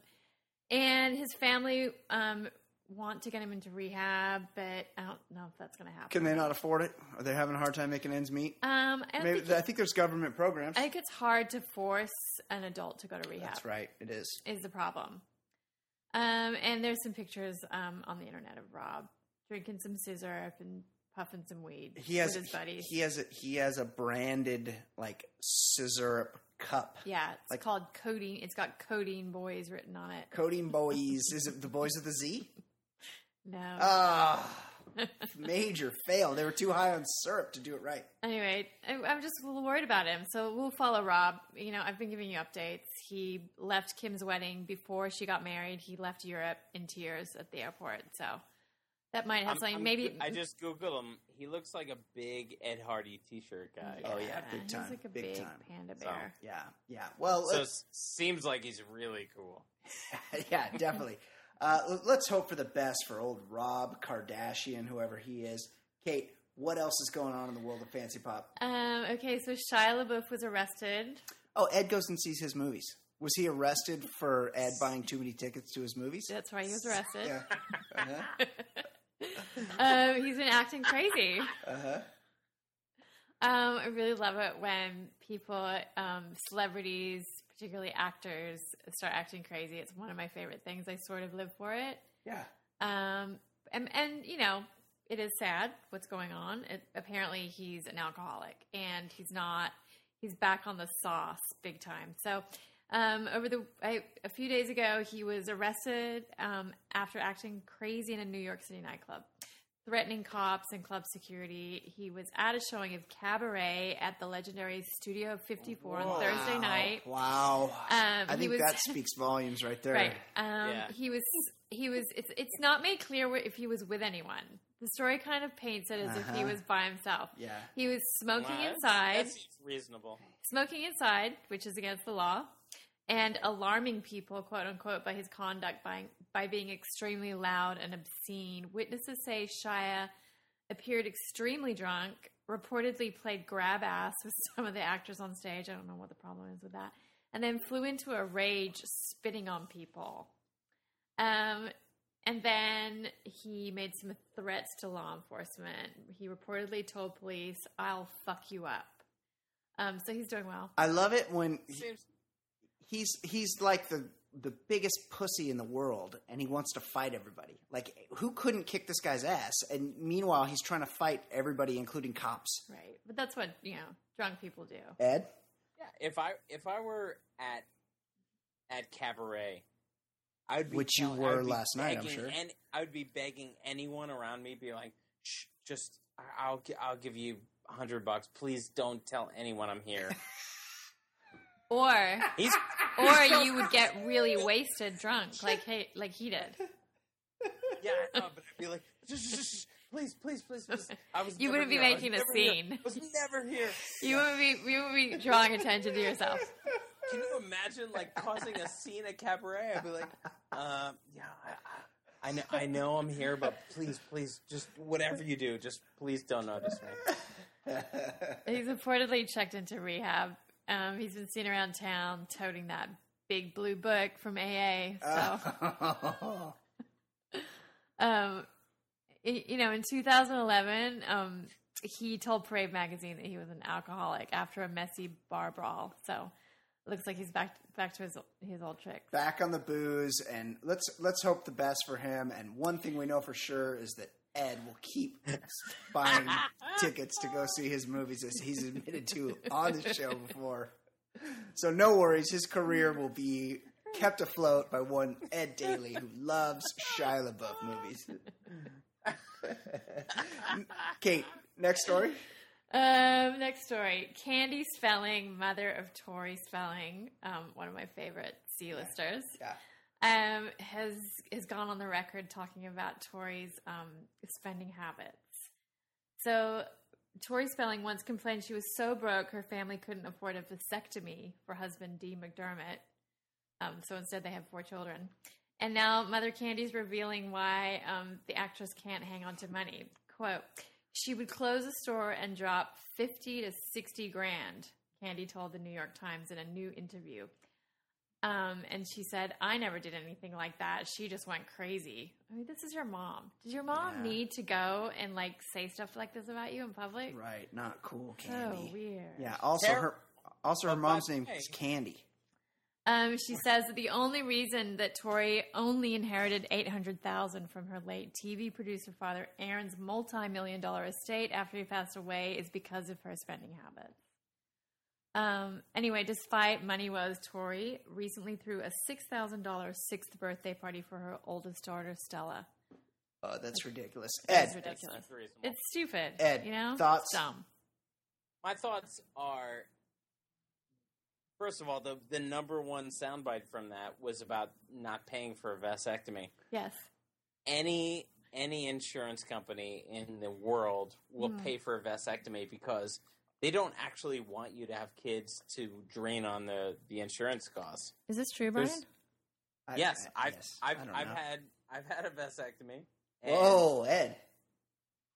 Speaker 3: and his family um want to get him into rehab, but I don't know if that's going to happen.
Speaker 2: Can they not afford it? Are they having a hard time making ends meet?
Speaker 3: Um, I,
Speaker 2: Maybe,
Speaker 3: think
Speaker 2: I think there's government programs.
Speaker 3: I think it's hard to force an adult to go to rehab.
Speaker 2: That's right. It is.
Speaker 3: Is the problem. Um, and there's some pictures um on the internet of Rob drinking some sizzurp and puffing some weed
Speaker 2: He has
Speaker 3: with his buddies.
Speaker 2: he has a, he has a branded like sizzurp cup.
Speaker 3: yeah, it's
Speaker 2: like-
Speaker 3: called codeine. It's got codeine boys written on it.
Speaker 2: Codeine boys. is it the boys with the Z?
Speaker 3: No.
Speaker 2: Ah, major fail. They were too high on syrup to do it right.
Speaker 3: Anyway, I, I'm just a little worried about him. So we'll follow Rob. You know, I've been giving you updates. He left Kim's wedding before she got married. He left Europe in tears at the airport. So that might have
Speaker 1: I'm-
Speaker 3: something.
Speaker 1: I'm-
Speaker 3: maybe
Speaker 1: I just googled him. He looks like a big Ed Hardy T-shirt guy.
Speaker 2: Oh, yeah, big
Speaker 3: he's
Speaker 2: time,
Speaker 3: like a
Speaker 2: big
Speaker 3: big,
Speaker 2: time.
Speaker 3: panda
Speaker 1: So-
Speaker 3: bear.
Speaker 2: Yeah, yeah. Well,
Speaker 1: So it seems like he's really cool.
Speaker 2: yeah, definitely. Uh, let's hope for the best for old Rob Kardashian, whoever he is. Kate, What else is going on in the world of fancy pop?
Speaker 3: Um, okay, so Shia LaBeouf was arrested.
Speaker 2: Oh, Ed goes and sees his movies. Was he arrested for Ed buying too many tickets to his movies?
Speaker 3: That's why he was arrested.
Speaker 2: Yeah. Uh-huh.
Speaker 3: Um, he's been acting crazy.
Speaker 2: Uh-huh.
Speaker 3: Um, I really love it when people, um, celebrities, particularly actors, start acting crazy. It's one of my favorite things. I sort of live for it.
Speaker 2: Yeah.
Speaker 3: Um, and, and you know, it is sad what's going on. It, apparently, he's an alcoholic, and he's not. He's back on the sauce big time. So, um, over the I, a few days ago, he was arrested um, after acting crazy in a New York City nightclub, threatening cops and club security. He was at a showing of Cabaret at the legendary Studio 54 on Thursday night.
Speaker 2: Wow.
Speaker 3: Um,
Speaker 2: I
Speaker 3: he
Speaker 2: think
Speaker 3: was-
Speaker 2: that speaks volumes right there.
Speaker 3: Right. Um,
Speaker 1: Yeah.
Speaker 3: He was. He was. It's. It's not made clear if he was with anyone. The story kind of paints it as if he
Speaker 2: Uh-huh.
Speaker 3: was by himself.
Speaker 2: Yeah.
Speaker 3: He was smoking
Speaker 1: Wow, that's-
Speaker 3: inside,
Speaker 1: That seems reasonable.
Speaker 3: smoking inside, which is against the law, and alarming people, quote unquote, by his conduct by by being extremely loud and obscene. Witnesses say Shia appeared extremely drunk, reportedly played grab ass with some of the actors on stage. I don't know what the problem is with that. And then flew into a rage, spitting on people. Um, and then he made some threats to law enforcement. He reportedly told police, "I'll fuck you up." Um, so he's doing well.
Speaker 2: I love it when he-
Speaker 1: Seems
Speaker 2: he's he's like the the biggest pussy in the world and he wants to fight everybody. Like who couldn't kick this guy's ass? And meanwhile he's trying to fight everybody including cops.
Speaker 3: Right, but that's what you know drunk people do.
Speaker 2: Ed?
Speaker 1: yeah. If I if I were at at cabaret, I would be
Speaker 2: Which you were
Speaker 1: would be
Speaker 2: last night, I'm sure.
Speaker 1: And I would be begging anyone around me, be like, Shh, just I- I'll I'll give you a hundred bucks. Please don't tell anyone I'm here.
Speaker 3: Or
Speaker 1: He's
Speaker 3: or you would get really wasted drunk, like hey, like he did.
Speaker 1: yeah, I know, but I'd be like, "Shh, shh, shh, shh, please, please, please, please. I was.
Speaker 3: You wouldn't be
Speaker 1: here.
Speaker 3: Making a
Speaker 1: never here.
Speaker 3: scene.
Speaker 1: I was never here.
Speaker 3: You would be you would be drawing attention to yourself.
Speaker 1: Can you imagine like causing a scene at cabaret? I'd be like, um, yeah, I, I, I know, I know I'm here, but please, please, just whatever you do, just please don't notice me.
Speaker 3: He's reportedly checked into rehab. Um, he's been seen around town toting that big blue book from AA. So, um, you know, in 2011, um, he told Parade magazine that he was an alcoholic after a messy bar brawl. So, looks like he's back back to his his old tricks.
Speaker 2: Back on the booze and let's let's hope the best for him and one thing we know for sure is that Ed will keep buying tickets to go see his movies as he's admitted to on the show before. So no worries, his career will be kept afloat by one Ed Daly who loves Shia LaBeouf movies. Kate, next story.
Speaker 3: Um, next story: Candy Spelling, mother of Tori Spelling, um, one of my favorite C-listers.
Speaker 2: Yeah.
Speaker 3: Um, has has gone on the record talking about Tori's um, spending habits. So, Tori Spelling once complained she was so broke her family couldn't afford a vasectomy for husband Dean McDermott. Um, so instead, they have four children. And now Mother Candy's revealing why um, the actress can't hang on to money. Quote: She would close a store and drop fifty to sixty grand. Candy told the New York Times in a new interview. Um, and she said, I never did anything like that. She just went crazy. I mean, this is your mom. Does your mom
Speaker 2: Yeah.
Speaker 3: need to go and like say stuff like this about you in public?
Speaker 2: Right, not cool, Candy.
Speaker 3: So
Speaker 2: Candy.
Speaker 3: weird.
Speaker 2: Yeah, also
Speaker 1: Ter-
Speaker 2: her also her mom's name is Candy.
Speaker 3: Um, she says that the only reason that Tori only inherited eight hundred thousand from her late TV producer father Aaron's multi-million dollar estate after he passed away is because of her spending habits. Um, anyway, despite money woes, Tori recently threw a six thousand dollars sixth birthday party for her oldest daughter Stella.
Speaker 2: Oh, that's ridiculous.
Speaker 3: It's
Speaker 2: Ed,
Speaker 3: ridiculous.
Speaker 1: That's reasonable.
Speaker 3: It's stupid.
Speaker 2: Ed,
Speaker 3: you know,
Speaker 2: thoughts?
Speaker 3: It's dumb.
Speaker 1: My thoughts are first of all, the the number one soundbite from that was about not paying for a vasectomy.
Speaker 3: Yes.
Speaker 1: Any any insurance company in the world will
Speaker 3: Hmm.
Speaker 1: pay for a vasectomy because they don't actually want you to have kids to drain on the, the insurance costs.
Speaker 3: Is this true, Brian?
Speaker 1: There's-
Speaker 2: I-
Speaker 1: yes,
Speaker 2: I-
Speaker 1: I've
Speaker 2: yes,
Speaker 1: I've
Speaker 2: I don't
Speaker 1: I've had I've had a vasectomy. and-
Speaker 2: Whoa, Ed.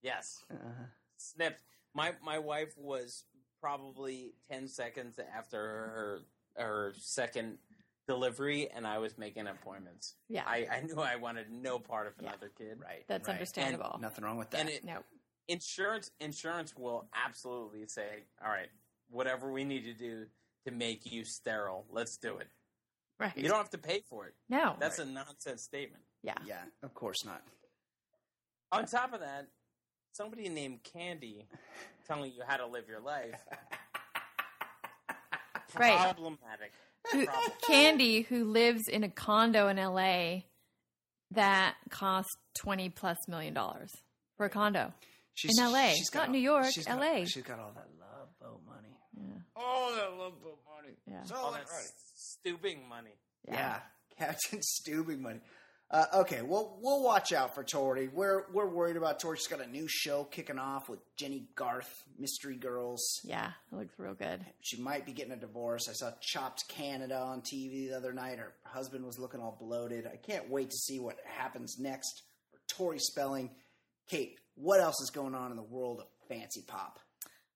Speaker 1: Yes.
Speaker 2: Uh-huh.
Speaker 1: snipped. My my wife was probably ten seconds after her her second delivery, and I was making appointments.
Speaker 3: Yeah.
Speaker 1: I, I knew I wanted no part of
Speaker 3: Yeah.
Speaker 1: another kid.
Speaker 2: Right.
Speaker 3: That's
Speaker 2: right.
Speaker 3: understandable.
Speaker 2: Nothing wrong with that.
Speaker 1: And it,
Speaker 3: No.
Speaker 1: Insurance insurance will absolutely say, all right, whatever we need to do to make you sterile, let's do it.
Speaker 3: Right.
Speaker 1: You don't have to pay for it.
Speaker 3: no.
Speaker 1: That's a nonsense statement.
Speaker 3: yeah.
Speaker 2: yeah, of course not.
Speaker 1: On top of that, somebody named Candy telling you how to live your life.
Speaker 3: Right.
Speaker 1: Problematic.
Speaker 3: Who,
Speaker 1: Problem.
Speaker 3: Candy, who lives in a condo in LA that costs 20 plus million dollars for a condo.
Speaker 2: She's,
Speaker 3: In LA,
Speaker 2: she's
Speaker 3: not
Speaker 2: got
Speaker 3: New York,
Speaker 2: she's got-
Speaker 3: LA.
Speaker 2: she's got all that love boat money.
Speaker 3: Yeah.
Speaker 1: Oh, that love boat money.
Speaker 3: Yeah.
Speaker 2: So
Speaker 1: All
Speaker 2: that's
Speaker 1: that
Speaker 2: right.
Speaker 1: stooping money.
Speaker 2: Yeah, Captain Stubing money. Uh, okay, well, we'll watch out for Tori. We're we're worried about Tori. She's got a new show kicking off with Jennie Garth, Mystery Girls.
Speaker 3: Yeah. It looks real good.
Speaker 2: She might be getting a divorce. I saw Chopped Canada on TV the other night. Her husband was looking all bloated. I can't wait to see what happens next for Tori Spelling. Kate, what else is going on in the world of fancy pop?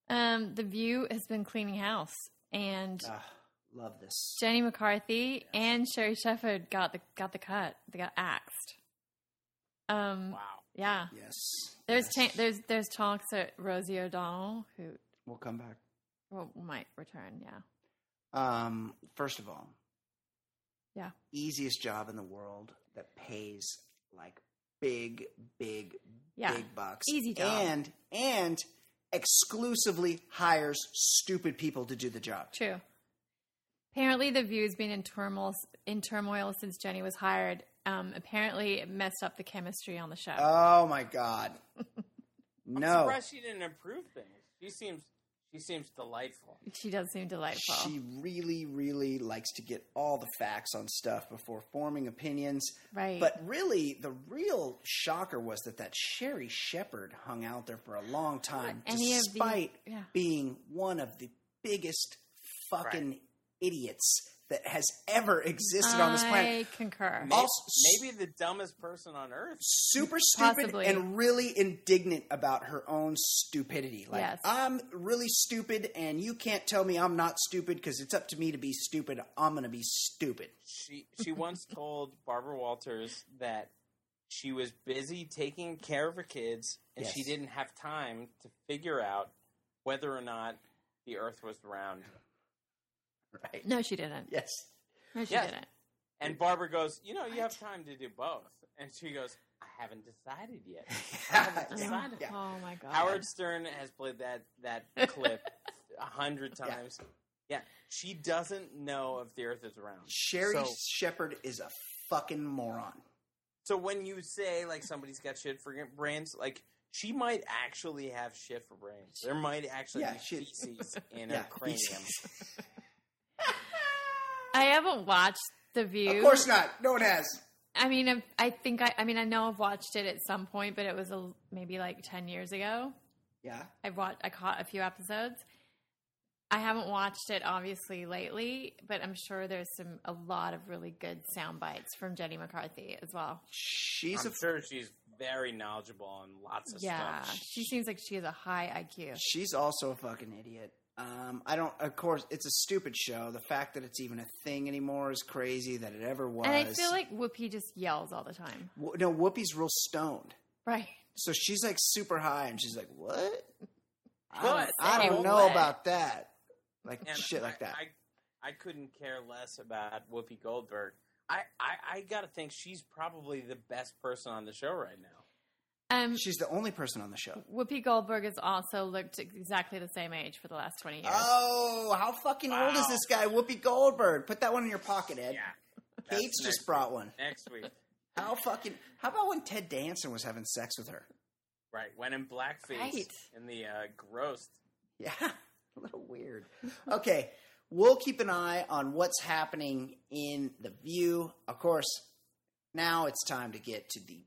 Speaker 3: Um, the View has been cleaning house, and
Speaker 2: Ah, love this.
Speaker 3: Jenny McCarthy and Sherri Shepherd got the got the cut. They got axed. Um,
Speaker 1: Wow.
Speaker 3: yeah.
Speaker 2: Yes.
Speaker 3: There's
Speaker 2: yes.
Speaker 3: there's there's talks that Rosie O'Donnell, who
Speaker 2: We'll come back.
Speaker 3: well, might return. Yeah.
Speaker 2: Um, first of all,
Speaker 3: Yeah.
Speaker 2: easiest job in the world that pays like big, big,
Speaker 3: Yeah.
Speaker 2: big bucks.
Speaker 3: Easy job.
Speaker 2: And and exclusively hires stupid people to do the job.
Speaker 3: True. Apparently, the View's been in turmoil in turmoil since Jenny was hired. Um, apparently, it messed up the chemistry on the show.
Speaker 2: Oh my god.
Speaker 1: I'm
Speaker 2: no.
Speaker 1: surprised she didn't improve things. She seems she seems delightful.
Speaker 3: she does seem delightful.
Speaker 2: She really, really likes to get all the facts on stuff before forming opinions.
Speaker 3: Right.
Speaker 2: But really, the real shocker was that that Sherri Shepherd hung out there for a long time,
Speaker 3: any of the-
Speaker 2: despite
Speaker 3: yeah.
Speaker 2: being one of the biggest fucking idiots that has ever existed on this planet.
Speaker 3: I concur.
Speaker 1: Maybe,
Speaker 2: Also-
Speaker 1: maybe the dumbest person on earth.
Speaker 2: Super stupid
Speaker 3: Possibly.
Speaker 2: and really indignant about her own stupidity. Like,
Speaker 3: Yes.
Speaker 2: I'm really stupid, and you can't tell me I'm not stupid because it's up to me to be stupid. I'm going to be stupid.
Speaker 1: She she once told Barbara Walters that she was busy taking care of her kids and she didn't have time to figure out whether or not the earth was round.
Speaker 2: Right?
Speaker 3: No, she didn't.
Speaker 2: Yes.
Speaker 3: No, she
Speaker 1: Yes.
Speaker 3: didn't.
Speaker 1: And Barbara goes, "You know, you have time to do both." And she goes, "I haven't decided yet." I haven't
Speaker 2: Yeah.
Speaker 1: decided.
Speaker 2: Yeah.
Speaker 3: Oh my god.
Speaker 1: Howard Stern has played that that clip a hundred
Speaker 2: Yeah.
Speaker 1: times. Yeah, she doesn't know if the Earth is round.
Speaker 2: Sherri
Speaker 1: So,
Speaker 2: Shepherd is a fucking moron.
Speaker 1: so when you say like somebody's got shit for brains, like she might actually have shit for brains. There might actually
Speaker 2: Yeah,
Speaker 1: be
Speaker 2: she-
Speaker 1: feces in
Speaker 2: Yeah,
Speaker 1: her cranium.
Speaker 3: I haven't watched The View.
Speaker 2: Of course not. No one has.
Speaker 3: I mean, I, I think I. I mean, I know I've watched it at some point, but it was a, maybe like ten years ago.
Speaker 2: Yeah.
Speaker 3: I've watched. I caught a few episodes. I haven't watched it obviously lately, but I'm sure there's some a lot of really good sound bites from Jenny McCarthy as well.
Speaker 2: She's
Speaker 1: I'm
Speaker 2: a
Speaker 1: sure she's very knowledgeable on lots of
Speaker 3: Yeah,
Speaker 1: stuff.
Speaker 3: she seems like she has a high IQ.
Speaker 2: she's also a fucking idiot. Um, I don't. Of course, it's a stupid show. The fact that it's even a thing anymore is crazy. That it ever was.
Speaker 3: And I feel like Whoopi just yells all the time.
Speaker 2: W- no. Whoopi's real stoned,
Speaker 3: Right.
Speaker 2: so she's like super high, and she's like, "What? I don't, I don't know
Speaker 1: let-
Speaker 2: about that." Like
Speaker 1: And
Speaker 2: shit like
Speaker 1: I-
Speaker 2: that.
Speaker 1: I, I couldn't care less about Whoopi Goldberg. I, I, I got to think she's probably the best person on the show right now.
Speaker 3: Um,
Speaker 2: she's the only person on the show.
Speaker 3: Whoopi Goldberg has also looked exactly the same age for the last twenty years.
Speaker 2: Oh, how fucking old is this guy, Whoopi Goldberg? Put that one in your pocket, Ed.
Speaker 1: Yeah.
Speaker 2: Kate's just brought one.
Speaker 1: Next week.
Speaker 2: How fucking? How about when Ted Danson was having sex with her?
Speaker 1: Right. When in blackface
Speaker 3: Right.
Speaker 1: in the uh, gross.
Speaker 2: Yeah, a little weird. Okay, we'll keep an eye on what's happening in the View. Of course, now it's time to get to the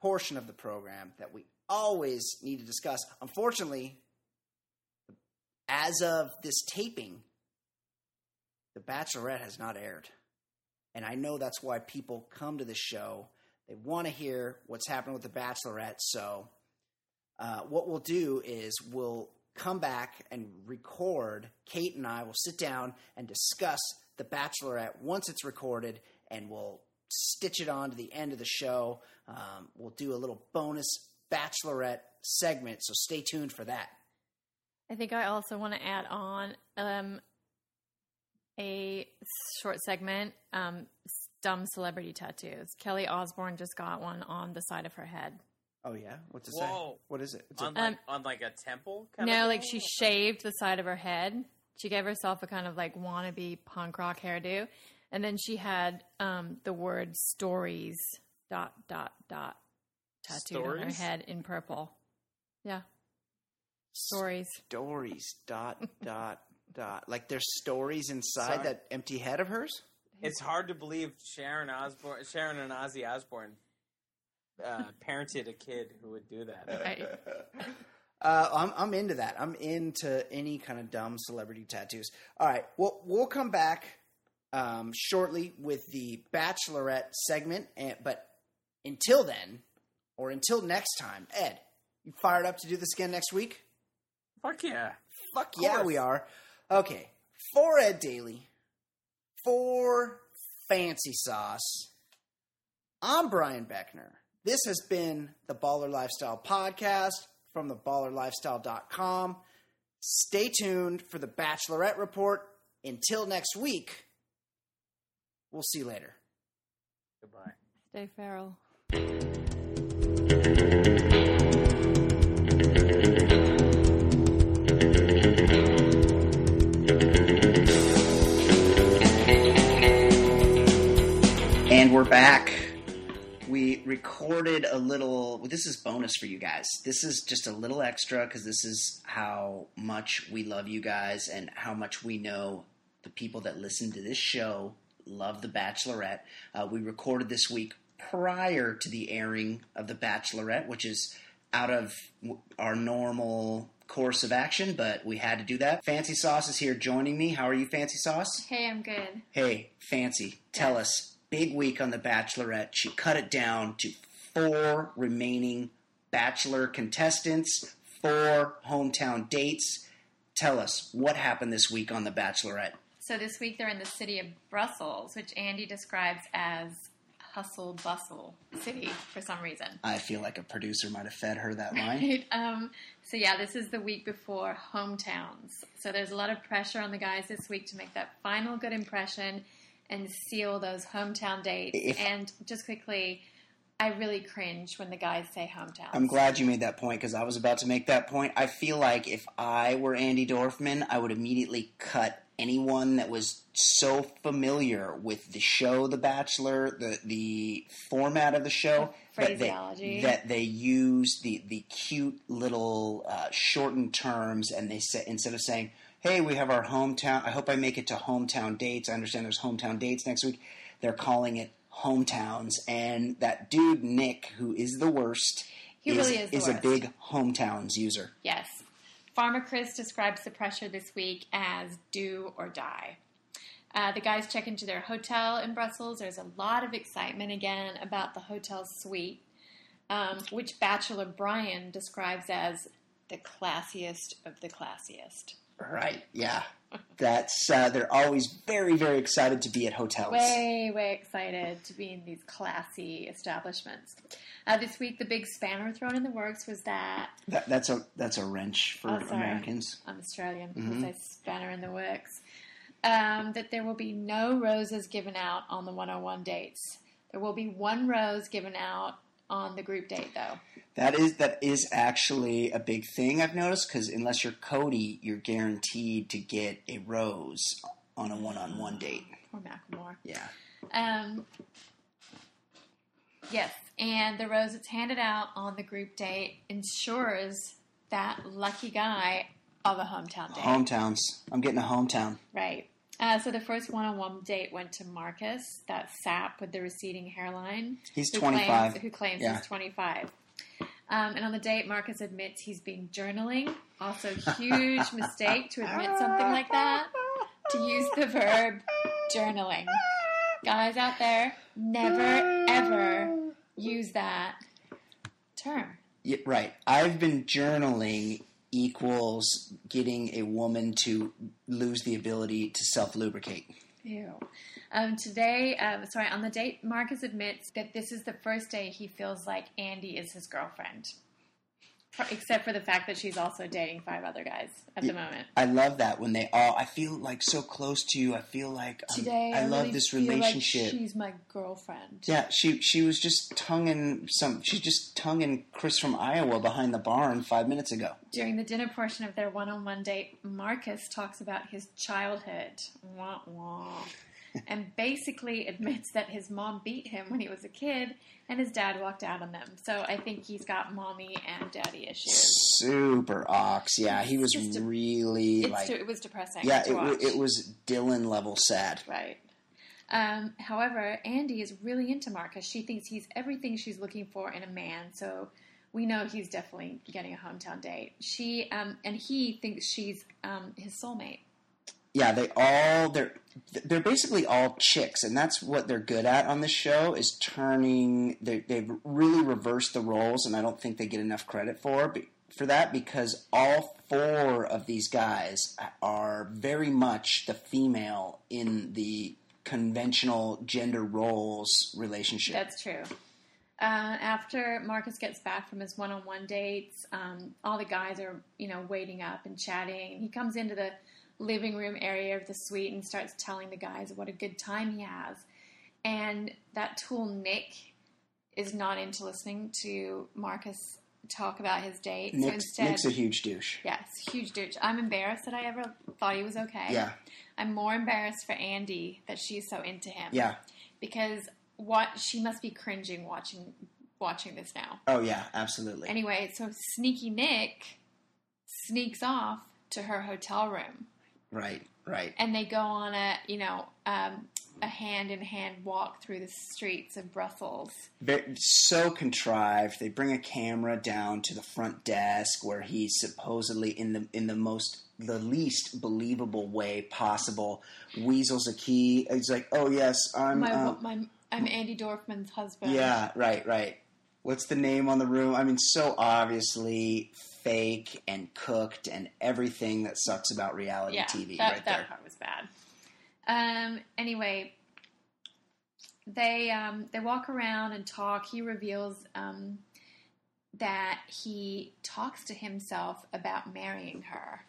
Speaker 2: portion of the program that we always need to discuss. Unfortunately, as of this taping, The Bachelorette has not aired. And I know that's why people come to the show. They want to hear what's happening with The Bachelorette. So uh, what we'll do is we'll come back and record. Kate and I will sit down and discuss The Bachelorette once it's recorded, and we'll stitch it on to the end of the show. Um, we'll do a little bonus Bachelorette segment, so stay tuned for that.
Speaker 4: I think I also want to add on um, a short segment um, dumb celebrity tattoos. Kelly Osbourne just got one on the side of her head.
Speaker 2: Oh yeah, what's it
Speaker 1: Whoa.
Speaker 2: say? What is it? It's a-
Speaker 1: on like,
Speaker 4: Um,
Speaker 1: on like a temple. Kind
Speaker 4: No,
Speaker 1: of
Speaker 4: like she shaved the side of her head. She gave herself a kind of like wannabe punk rock hairdo, and then she had um, the word "stories" dot dot dot tattooed on her head in purple. Yeah, stories.
Speaker 2: stories. Dot dot dot. Like there's stories inside
Speaker 1: Sorry.
Speaker 2: that empty head of hers.
Speaker 1: It's hard to believe Sharon Osbourne, Sharon and Ozzy Osbourne, uh, parented a kid who would do that.
Speaker 4: Right.
Speaker 2: Uh, I'm I'm into that. I'm into any kind of dumb celebrity tattoos. All right, well we'll come back um, shortly with the Bachelorette segment, and, but until then, or until next time, Ed, you fired up to do this again next week?
Speaker 1: Fuck yeah!
Speaker 2: Fuck yeah, we are. Okay, for Ed Daly, for Fancy Sauce, I'm Brian Beckner. This has been the Baller Lifestyle Podcast from theballerlifestyle.com. Stay tuned for the Bachelorette Report. Until next week, we'll see you later.
Speaker 1: Goodbye.
Speaker 4: Stay feral.
Speaker 2: And we're back. We recorded a little. well, This is bonus for you guys. This is just a little extra because this is how much we love you guys and how much we know the people that listen to this show love The Bachelorette. Uh, we recorded this week prior to the airing of The Bachelorette, which is out of our normal course of action, but we had to do that. Fancy Sauce is here joining me. How are you, Fancy Sauce?
Speaker 4: Hey, I'm good.
Speaker 2: Hey, Fancy, tell us. Big week on The Bachelorette. She cut it down to four remaining Bachelor contestants, four hometown dates. Tell us what happened this week on The Bachelorette.
Speaker 3: So this week they're in the city of Brussels, which Andi describes as hustle bustle city for some reason.
Speaker 2: I feel like a producer might have fed her that line.
Speaker 3: Right? Um, so yeah, this is the week before hometowns. So there's a lot of pressure on the guys this week to make that final good impression and seal those hometown dates.
Speaker 2: If-
Speaker 3: and just quickly, I really cringe when the guys say hometowns.
Speaker 2: I'm glad you made that point because I was about to make that point. I feel like if I were Andi Dorfman, I would immediately cut anyone that was so familiar with the show The Bachelor, the the format of the show, that they, that they use the the cute little uh, shortened terms, and they say instead of saying, "Hey, we have our hometown," I hope I make it to hometown dates. I understand there's hometown dates next week. They're calling it hometowns, and that dude Nick, who is the worst,
Speaker 3: He really is
Speaker 2: is a big hometowns user.
Speaker 3: Yes. Farmer Chris describes the pressure this week as do or die. Uh, the guys check into their hotel in Brussels. There's a lot of excitement again about the hotel suite, um, which Bachelor Brian describes as the classiest of the classiest.
Speaker 2: Right? Yeah, that's uh, they're always very very excited to be at hotels.
Speaker 3: Way, way excited to be in these classy establishments. Uh, this week, the big spanner thrown in the works was that
Speaker 2: That, that's a that's a wrench for
Speaker 3: Oh, sorry.
Speaker 2: Americans.
Speaker 3: I'm Australian,
Speaker 2: Mhm.
Speaker 3: mm spanner in the works. Um, that there will be no roses given out on the 101 dates. There will be one rose given out on the group date, though.
Speaker 2: That is that is actually a big thing I've noticed because unless you're Cody, you're guaranteed to get a rose on a one-on-one date.
Speaker 3: Or Macklemore.
Speaker 2: Yeah.
Speaker 3: Um, yes, and the rose that's handed out on the group date ensures that lucky guy of a hometown date.
Speaker 2: Hometowns. I'm getting a hometown.
Speaker 3: Right. Uh, so the first one-on-one date went to Marcus, that sap with the receding hairline.
Speaker 2: He's
Speaker 3: who
Speaker 2: 25.
Speaker 3: Claims, who claims
Speaker 2: Yeah.
Speaker 3: he's 25. Um, and on the date, Marcus admits he's been journaling. Also, huge mistake to admit something like that. To use the verb journaling. Guys out there, never ever use that term.
Speaker 2: Yeah, right. I've been journaling equals getting a woman to lose the ability to self lubricate.
Speaker 3: Ew. Um, today, um, sorry, on the date, Marcus admits that this is the first day he feels like Andi is his girlfriend. Except for the fact that she's also dating five other guys at the moment.
Speaker 2: I love that when they all. I feel like so close to you. I feel like um,
Speaker 3: Today,
Speaker 2: I,
Speaker 3: I,
Speaker 2: love
Speaker 3: really
Speaker 2: this
Speaker 3: feel like
Speaker 2: relationship.
Speaker 3: she's my girlfriend.
Speaker 2: yeah, she she was just tonguing some. She's just tonguing Chris from Iowa behind the barn five minutes ago.
Speaker 3: During the dinner portion of their one-on-one date, Marcus talks about his childhood, wah, wah, and basically admits that his mom beat him when he was a kid, and his dad walked out on them. So I think he's got mommy and daddy issues.
Speaker 2: Super ox. Yeah, he was
Speaker 3: a-
Speaker 2: really like.
Speaker 3: it was depressing.
Speaker 2: yeah,
Speaker 3: to
Speaker 2: it, it was Dylan level sad.
Speaker 3: Right. Um, however, Andi is really into Marcus. She thinks he's everything she's looking for in a man. So we know he's definitely getting a hometown date. She um, and he thinks she's um, his soulmate.
Speaker 2: Yeah, they all they're they're basically all chicks, and that's what they're good at on this show is turning. They they've really reversed the roles, and I don't think they get enough credit for for that because all four of these guys are very much the female in the conventional gender roles relationship.
Speaker 3: That's true. Uh, after Marcus gets back from his one-on-one dates, um, all the guys are, you know, waiting up and chatting. He comes into the living room area of the suite and starts telling the guys what a good time he has. And that tool Nick is not into listening to Marcus talk about his date. so instead,
Speaker 2: Nick's a huge douche.
Speaker 3: yes, huge douche. I'm embarrassed that I ever thought he was okay.
Speaker 2: Yeah,
Speaker 3: I'm more embarrassed for Andi that she's so into him
Speaker 2: yeah.
Speaker 3: because what she must be cringing watching watching this now.
Speaker 2: Oh yeah, absolutely.
Speaker 3: Anyway, so sneaky Nick sneaks off to her hotel room,
Speaker 2: right, right.
Speaker 3: and they go on a you know um, a hand in hand walk through the streets of Brussels.
Speaker 2: Very, so contrived. They bring a camera down to the front desk where he's supposedly in the in the most the least believable way possible. Weasels a key. He's like, "Oh yes, I'm."
Speaker 3: My,
Speaker 2: um,
Speaker 3: my I'm Andi Dorfman's husband.
Speaker 2: yeah, right, right. What's the name on the room? I mean, so obviously fake and cooked and everything that sucks about reality
Speaker 3: yeah,
Speaker 2: TV
Speaker 3: that,
Speaker 2: right
Speaker 3: that
Speaker 2: there.
Speaker 3: part was bad. Um, anyway, they um, they walk around and talk. He reveals um, that he talks to himself about marrying her.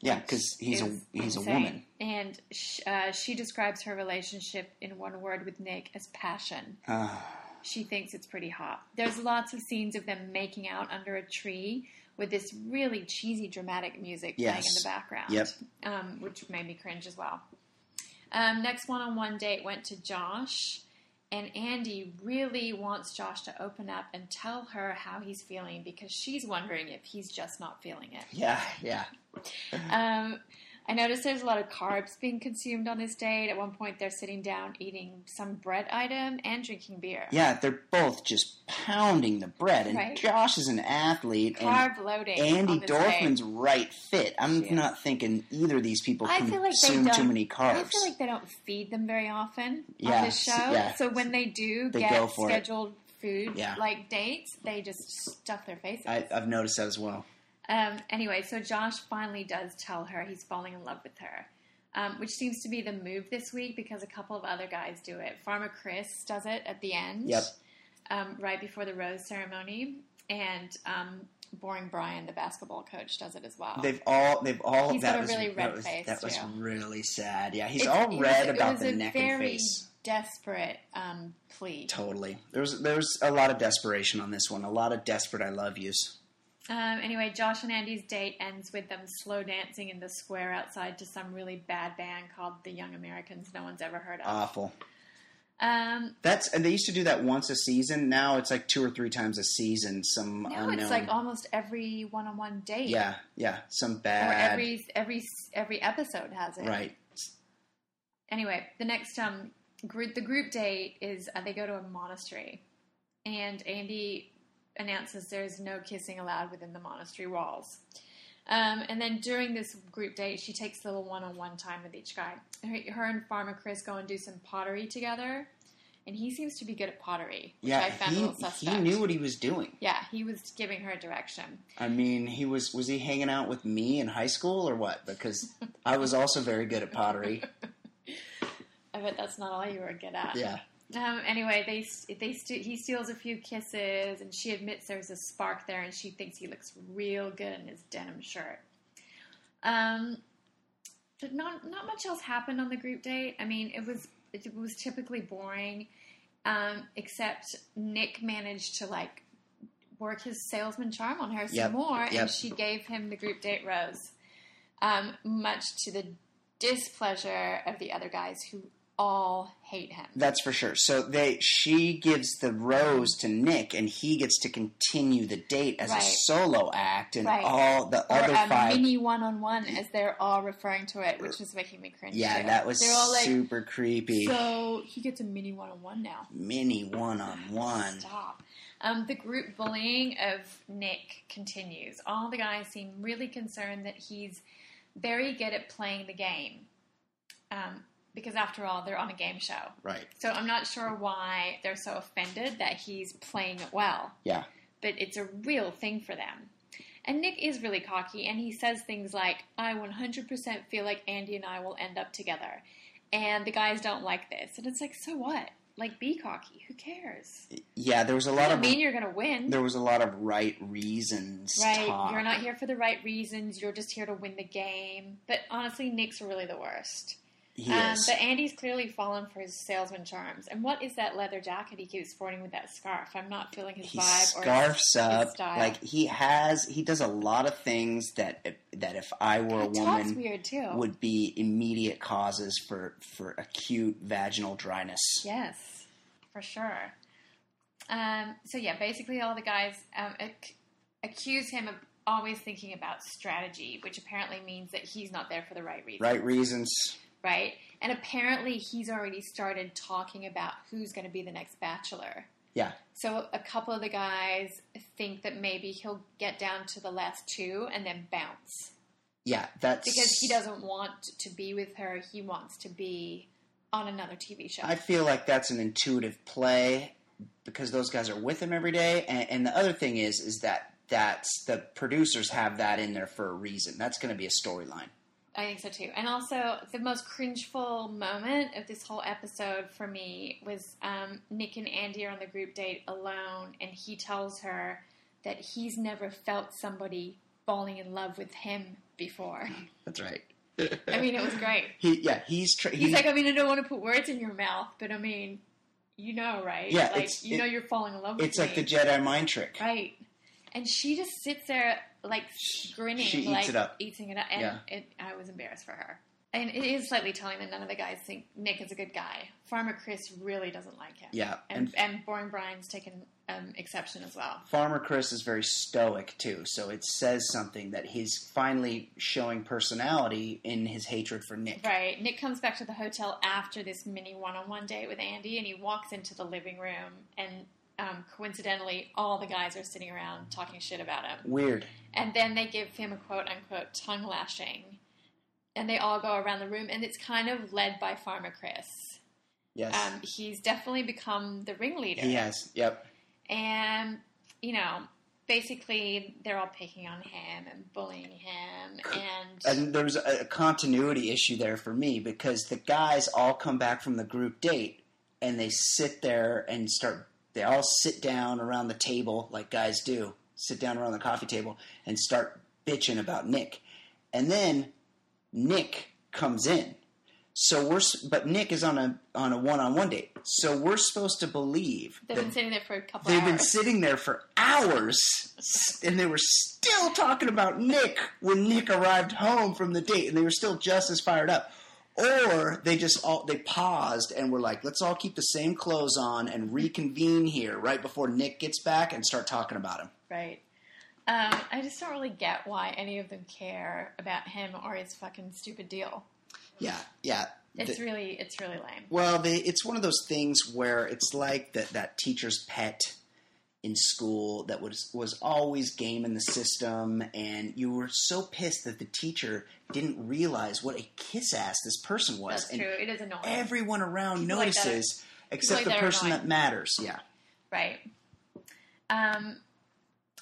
Speaker 2: Yeah, because he's a he's a woman.
Speaker 3: and sh- uh, she describes her relationship in one word with Nick as passion.
Speaker 2: Ah,
Speaker 3: She thinks it's pretty hot. There's lots of scenes of them making out under a tree with this really cheesy, dramatic music playing in the background.
Speaker 2: Yep.
Speaker 3: Um, which made me cringe as well. Um, next one-on-one date went to Josh, and Andi really wants Josh to open up and tell her how he's feeling because she's wondering if he's just not feeling it.
Speaker 2: yeah, yeah.
Speaker 3: Um, I noticed there's a lot of carbs being consumed on this date. At one point, they're sitting down eating some bread item and drinking beer.
Speaker 2: Yeah, they're both just pounding the bread, and
Speaker 3: Right.
Speaker 2: Josh is an athlete, and
Speaker 3: Carb loading. Andi
Speaker 2: Dorfman's
Speaker 3: date.
Speaker 2: right fit. I'm not thinking either of these people
Speaker 3: I feel like they don't.
Speaker 2: too many carbs.
Speaker 3: I feel like they don't feed them very often
Speaker 2: Yeah,
Speaker 3: on this show.
Speaker 2: yeah.
Speaker 3: So when they do
Speaker 2: They
Speaker 3: get
Speaker 2: for it.
Speaker 3: scheduled food
Speaker 2: Yeah.
Speaker 3: like dates, they just stuff their faces.
Speaker 2: I, I've noticed that as well.
Speaker 3: Um, anyway, so Josh finally does tell her he's falling in love with her, um, which seems to be the move this week because a couple of other guys do it. Farmer Chris does it at the end,
Speaker 2: Yep.
Speaker 3: um, right before the rose ceremony, and um, Boring Brian, the basketball coach, does it as well.
Speaker 2: They've all, they've all.
Speaker 3: He's
Speaker 2: that
Speaker 3: got a
Speaker 2: was,
Speaker 3: really red
Speaker 2: was,
Speaker 3: face,
Speaker 2: That was really sad. Yeah, he's
Speaker 3: It's-
Speaker 2: all
Speaker 3: it was-
Speaker 2: red
Speaker 3: it
Speaker 2: about
Speaker 3: was
Speaker 2: the neck and face.
Speaker 3: Desperate um, plea.
Speaker 2: Totally. There was there was a lot of desperation on this one. A lot of desperate I love yous.
Speaker 3: Um, anyway, Josh and Andi's date ends with them slow dancing in the square outside to some really bad band called the Young Americans no one's ever heard of.
Speaker 2: Awful.
Speaker 3: um,
Speaker 2: That's and they used to do that once a season. Now it's like two or three times a season. Some
Speaker 3: now
Speaker 2: unknown.
Speaker 3: it's like almost every one-on-one date.
Speaker 2: yeah, yeah. Some
Speaker 3: Or
Speaker 2: bad.
Speaker 3: every every every episode has it.
Speaker 2: right.
Speaker 3: Anyway, the next um group the group date is uh, they go to a monastery, and Andi announces there's no kissing allowed within the monastery walls. Um, and then during this group date, she takes a little one-on-one time with each guy. Her, her and Farmer Chris go and do some pottery together, and he seems to be good at pottery, which
Speaker 2: Yeah,
Speaker 3: I found a
Speaker 2: he,
Speaker 3: little
Speaker 2: he knew what he was doing.
Speaker 3: Yeah, he was giving her direction.
Speaker 2: I mean, he was was he hanging out with me in high school or what? Because I was also very good at pottery.
Speaker 3: I bet that's not all you were good at.
Speaker 2: Yeah.
Speaker 3: Um, anyway, they they st- he steals a few kisses, and she admits there's a spark there, and she thinks he looks real good in his denim shirt. Um, but not not much else happened on the group date. I mean, it was it was typically boring, um, except Nick managed to like work his salesman charm on her some
Speaker 2: Yep,
Speaker 3: more,
Speaker 2: yep.
Speaker 3: and she gave him the group date rose, um, much to the displeasure of the other guys who all hate him.
Speaker 2: That's for sure. So they she gives the rose to Nick, and he gets to continue the date as a solo act, and
Speaker 3: Right.
Speaker 2: all the
Speaker 3: or
Speaker 2: other
Speaker 3: a
Speaker 2: five.
Speaker 3: mini one-on-one, as they're all referring to it, which was making me cringe.
Speaker 2: yeah,
Speaker 3: too.
Speaker 2: that was
Speaker 3: They're all like,
Speaker 2: super creepy.
Speaker 3: so he gets a mini one-on-one now.
Speaker 2: Mini one on one.
Speaker 3: Stop. Um, the group bullying of Nick continues. All the guys seem really concerned that he's very good at playing the game. Um, because after all, they're on a game show.
Speaker 2: Right.
Speaker 3: So I'm not sure why they're so offended that he's playing it well.
Speaker 2: Yeah.
Speaker 3: But it's a real thing for them. And Nick is really cocky, and he says things like, I 100% feel like Andi and I will end up together. And the guys don't like this. And it's like, so what? Like, be cocky. Who cares?
Speaker 2: Yeah, there was a lot
Speaker 3: Doesn't
Speaker 2: of
Speaker 3: mean you're going to win.
Speaker 2: there was a lot of right reasons.
Speaker 3: Right,
Speaker 2: talk.
Speaker 3: you're not here for the right reasons. You're just here to win the game. But honestly, Nick's really the worst.
Speaker 2: He
Speaker 3: Um,
Speaker 2: is.
Speaker 3: but Andi's clearly fallen for his salesman charms. And what is that leather jacket he keeps sporting with that scarf? I'm not feeling his
Speaker 2: he
Speaker 3: vibe or
Speaker 2: scarfs
Speaker 3: his,
Speaker 2: up
Speaker 3: his
Speaker 2: like he has. He does a lot of things that that if I were a
Speaker 3: He
Speaker 2: woman
Speaker 3: weird too.
Speaker 2: would be immediate causes for for acute vaginal dryness.
Speaker 3: Yes, for sure. Um, so yeah, basically all the guys um, ac- accuse him of always thinking about strategy, which apparently means that he's not there for the right reasons.
Speaker 2: Right reasons.
Speaker 3: Right? And apparently, he's already started talking about who's going to be the next bachelor.
Speaker 2: Yeah.
Speaker 3: So a couple of the guys think that maybe he'll get down to the last two and then bounce
Speaker 2: Yeah, that's
Speaker 3: because he doesn't want to be with her. He wants to be on another TV show.
Speaker 2: I feel like that's an intuitive play because those guys are with him every day. And, and the other thing is, is that that's the producers have that in there for a reason. That's going to be a storyline.
Speaker 3: I think so too. And also, the most cringeful moment of this whole episode for me was um, Nick and Andi are on the group date alone, and he tells her that he's never felt somebody falling in love with him before.
Speaker 2: That's right.
Speaker 3: I mean, it was great.
Speaker 2: He, yeah, he's tra-
Speaker 3: He's
Speaker 2: he-
Speaker 3: like, I mean, I don't want to put words in your mouth, but I mean, you know, right?
Speaker 2: Yeah,
Speaker 3: like you
Speaker 2: it-
Speaker 3: know, you're falling in love with
Speaker 2: it's
Speaker 3: me,
Speaker 2: like the Jedi mind trick.
Speaker 3: right? And she just sits there, like grinning,
Speaker 2: she eats
Speaker 3: like
Speaker 2: it up.
Speaker 3: eating it up, and
Speaker 2: Yeah.
Speaker 3: it, I was embarrassed for her. And it is slightly telling that none of the guys think Nick is a good guy. Farmer Chris really doesn't like him.
Speaker 2: Yeah,
Speaker 3: and
Speaker 2: and-
Speaker 3: and, Boring Brian's taken um, exception as well.
Speaker 2: Farmer Chris is very stoic too, so it says something that he's finally showing personality in his hatred for Nick.
Speaker 3: Right. Nick comes back to the hotel after this mini one-on-one date with Andi, and he walks into the living room, and um, coincidentally, all the guys are sitting around talking shit about him.
Speaker 2: Weird.
Speaker 3: And then they give him a quote unquote tongue lashing, and they all go around the room, and it's kind of led by Farmer Chris.
Speaker 2: Yes,
Speaker 3: Um, he's definitely become the ringleader.
Speaker 2: he has. Yep.
Speaker 3: And, you know, basically they're all picking on him and bullying him, and.
Speaker 2: And there was a, a continuity issue there for me because the guys all come back from the group date and they sit there and start. They all sit down around the table like guys do. Sit down around the coffee table and start bitching about Nick, and then Nick comes in. So we're, but Nick is on a on a one on one date. So we're supposed to believe
Speaker 3: They've been sitting there for a couple hours.
Speaker 2: They've
Speaker 3: hours.
Speaker 2: been sitting there for hours, and they were still talking about Nick when Nick arrived home from the date, and they were still just as fired up. Or they just all they paused and were like, "Let's all keep the same clothes on and reconvene here right before Nick gets back and start talking about him."
Speaker 3: Right. Um, I just don't really get why any of them care about him or his fucking stupid deal.
Speaker 2: Yeah, yeah.
Speaker 3: It's
Speaker 2: The-
Speaker 3: really, it's really lame.
Speaker 2: Well, they, it's one of those things where it's like that that teacher's pet in school that was was always game in the system, and you were so pissed that the teacher didn't realize what a kiss ass this person was.
Speaker 3: That's
Speaker 2: and
Speaker 3: true. It is annoying.
Speaker 2: Everyone around
Speaker 3: People like
Speaker 2: notices, except
Speaker 3: like
Speaker 2: the person that matters. Yeah.
Speaker 3: Right. Um,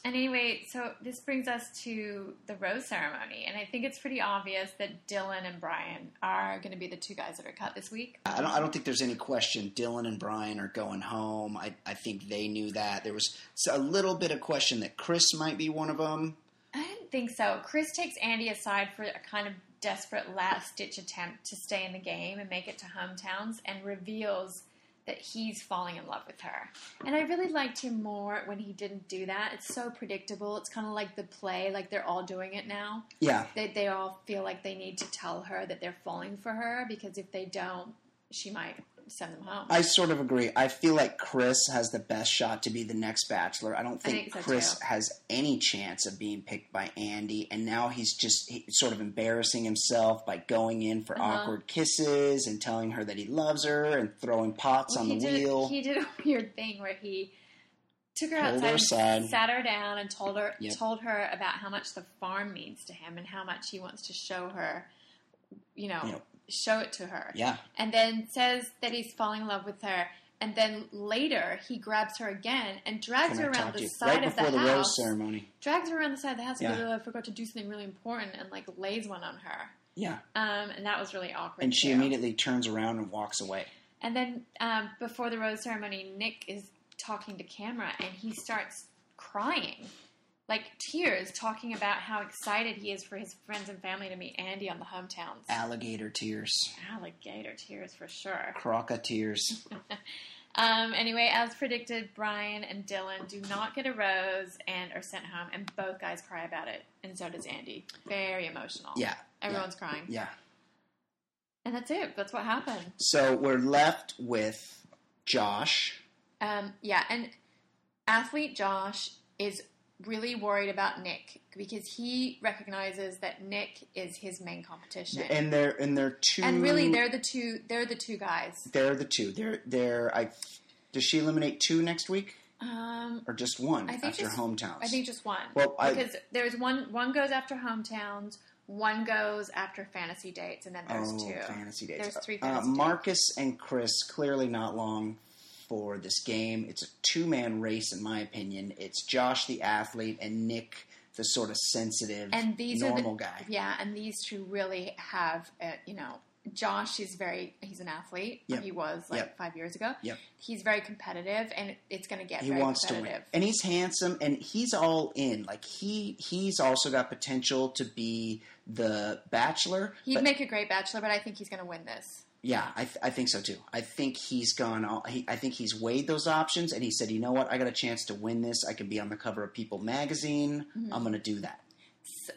Speaker 3: and anyway, so this brings us to the rose ceremony, and I think it's pretty obvious that Dylan and Brian are going to be the two guys that are cut this week.
Speaker 2: I don't. I don't think there's any question. Dylan and Brian are going home. I. I think they knew that. There was a little bit of question that Chris might be one of them.
Speaker 3: I didn't think so. Chris takes Andi aside for a kind of desperate last ditch attempt to stay in the game and make it to hometowns and reveals that he's falling in love with her. And I really liked him more when he didn't do that. It's so predictable. It's kind of like the play, like they're all doing it now.
Speaker 2: Yeah.
Speaker 3: They, they all feel like they need to tell her that they're falling for her because if they don't, she might send them home.
Speaker 2: I sort of agree. I feel like Chris has the best shot to be the next Bachelor. I don't
Speaker 3: I
Speaker 2: think,
Speaker 3: think so,
Speaker 2: Chris
Speaker 3: too.
Speaker 2: has any chance of being picked by Andi, and now he's just he, sort of embarrassing himself by going in for
Speaker 3: Uh-huh.
Speaker 2: awkward kisses and telling her that he loves her and throwing pots
Speaker 3: Well,
Speaker 2: on the
Speaker 3: he did,
Speaker 2: wheel.
Speaker 3: He did a weird thing where he took her outside,
Speaker 2: her
Speaker 3: sat her down, and told her
Speaker 2: Yep.
Speaker 3: told her about how much the farm means to him and how much he wants to show her. You know,
Speaker 2: Yep.
Speaker 3: Show it to her.
Speaker 2: yeah,
Speaker 3: And then says that he's falling in love with her. And then later he grabs her again and drags her around the side
Speaker 2: right
Speaker 3: of
Speaker 2: before
Speaker 3: the,
Speaker 2: the,
Speaker 3: house.
Speaker 2: rose ceremony.
Speaker 3: Drags her around the side of the house
Speaker 2: Yeah.
Speaker 3: and goes, "Oh, I forgot to do something really important, and like lays one on her.
Speaker 2: Yeah,
Speaker 3: Um, and that was really awkward.
Speaker 2: and she
Speaker 3: too.
Speaker 2: immediately turns around and walks away.
Speaker 3: And then um, before the rose ceremony, Nick is talking to camera and he starts crying, like tears, talking about how excited he is for his friends and family to meet Andi on the hometowns.
Speaker 2: Alligator tears,
Speaker 3: Alligator tears for sure.
Speaker 2: croca tears.
Speaker 3: Um, anyway, as predicted, Brian and Dylan do not get a rose and are sent home, and both guys cry about it, and so does Andi. Very emotional.
Speaker 2: Yeah,
Speaker 3: Everyone's crying.
Speaker 2: yeah.
Speaker 3: And that's it. That's what happened.
Speaker 2: So we're left with Josh.
Speaker 3: Um, yeah, and athlete Josh is really worried about Nick because he recognizes that Nick is his main competition.
Speaker 2: And they're and they're two.
Speaker 3: And really, they're the two. They're the two guys.
Speaker 2: they're the two. They're they're. I does she eliminate two next week
Speaker 3: Um,
Speaker 2: or just one
Speaker 3: I think
Speaker 2: after
Speaker 3: just-
Speaker 2: hometowns?
Speaker 3: I think just one.
Speaker 2: Well, I-
Speaker 3: because there's one. One goes after hometowns. One goes after fantasy dates, and then there's
Speaker 2: oh,
Speaker 3: two.
Speaker 2: fantasy dates.
Speaker 3: There's three
Speaker 2: Uh,
Speaker 3: fantasy dates.
Speaker 2: Marcus and Chris clearly not long for this game. It's a two man race, in my opinion. It's Josh the athlete and Nick the sort of sensitive,
Speaker 3: and these
Speaker 2: normal
Speaker 3: the,
Speaker 2: guy.
Speaker 3: Yeah, and these two really have, uh, you know, Josh is very. He's an athlete.
Speaker 2: Yep.
Speaker 3: He was like
Speaker 2: Yep.
Speaker 3: five years ago.
Speaker 2: Yep.
Speaker 3: He's very competitive, and it's going to get.
Speaker 2: he
Speaker 3: very
Speaker 2: wants to win and he's handsome and he's all in like he he's also got potential to be the bachelor
Speaker 3: He'd
Speaker 2: but
Speaker 3: make a great bachelor, but I think he's going to win this.
Speaker 2: Yeah I, th- I think so too i think he's gone all, he, i think he's weighed those options and he said you know what i got a chance to win this i can be on the cover of people magazine
Speaker 3: Mm-hmm.
Speaker 2: i'm going to do that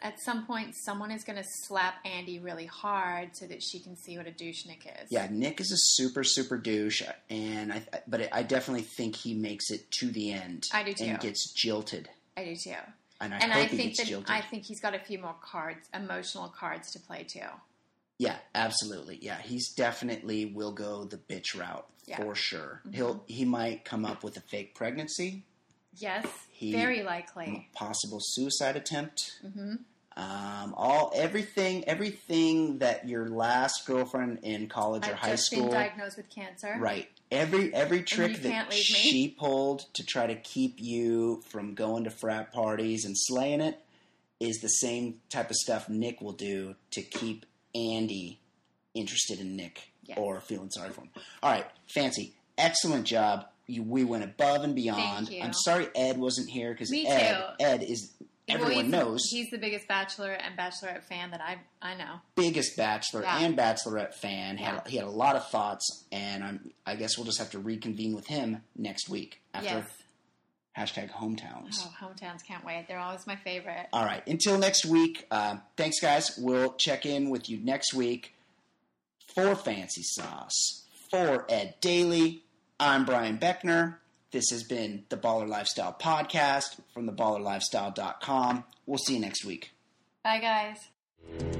Speaker 3: At some point, someone is going to slap Andi really hard so that she can see what a douche Nick is.
Speaker 2: yeah nick is a super super douche and i but i definitely think he makes it to the end
Speaker 3: I do too.
Speaker 2: and gets jilted
Speaker 3: I do too.
Speaker 2: and i
Speaker 3: and
Speaker 2: hope
Speaker 3: I
Speaker 2: he
Speaker 3: think
Speaker 2: gets
Speaker 3: that
Speaker 2: jilted
Speaker 3: I think he's got a few more cards, emotional cards to play too.
Speaker 2: Yeah, absolutely. Yeah, he's definitely will go the bitch route
Speaker 3: Yeah. Mm-hmm.
Speaker 2: for sure. He'll he might come up with a fake pregnancy,
Speaker 3: Yes,
Speaker 2: He-
Speaker 3: very likely.
Speaker 2: possible suicide attempt.
Speaker 3: hmm
Speaker 2: Um, all everything everything that your last girlfriend in college or
Speaker 3: I've
Speaker 2: high
Speaker 3: just
Speaker 2: school,
Speaker 3: been diagnosed with cancer.
Speaker 2: right? Every every trick that
Speaker 3: can't leave me.
Speaker 2: she pulled to try to keep you from going to frat parties and slaying it is the same type of stuff Nick will do to keep Andi interested in Nick
Speaker 3: Yes.
Speaker 2: or feeling sorry for him. All right, fancy, excellent job. You, we went above and beyond. I'm sorry Ed wasn't here because Ed
Speaker 3: too.
Speaker 2: Ed is
Speaker 3: Well,
Speaker 2: everyone
Speaker 3: he's,
Speaker 2: knows
Speaker 3: he's the biggest Bachelor and Bachelorette fan that I I know.
Speaker 2: biggest Bachelor
Speaker 3: Yeah.
Speaker 2: and Bachelorette fan. Had he had a lot of thoughts, and I'm, I guess we'll just have to reconvene with him next week after
Speaker 3: yes.
Speaker 2: Hashtag hometowns.
Speaker 3: Oh, hometowns can't wait. They're always my favorite.
Speaker 2: All right, until next week. Uh, thanks, guys. We'll check in with you next week for Fancy Sauce for Ed Daly. I'm Brian Beckner. This has been the Baller Lifestyle Podcast from theballerlifestyle.com. We'll see you next week.
Speaker 3: Bye, guys.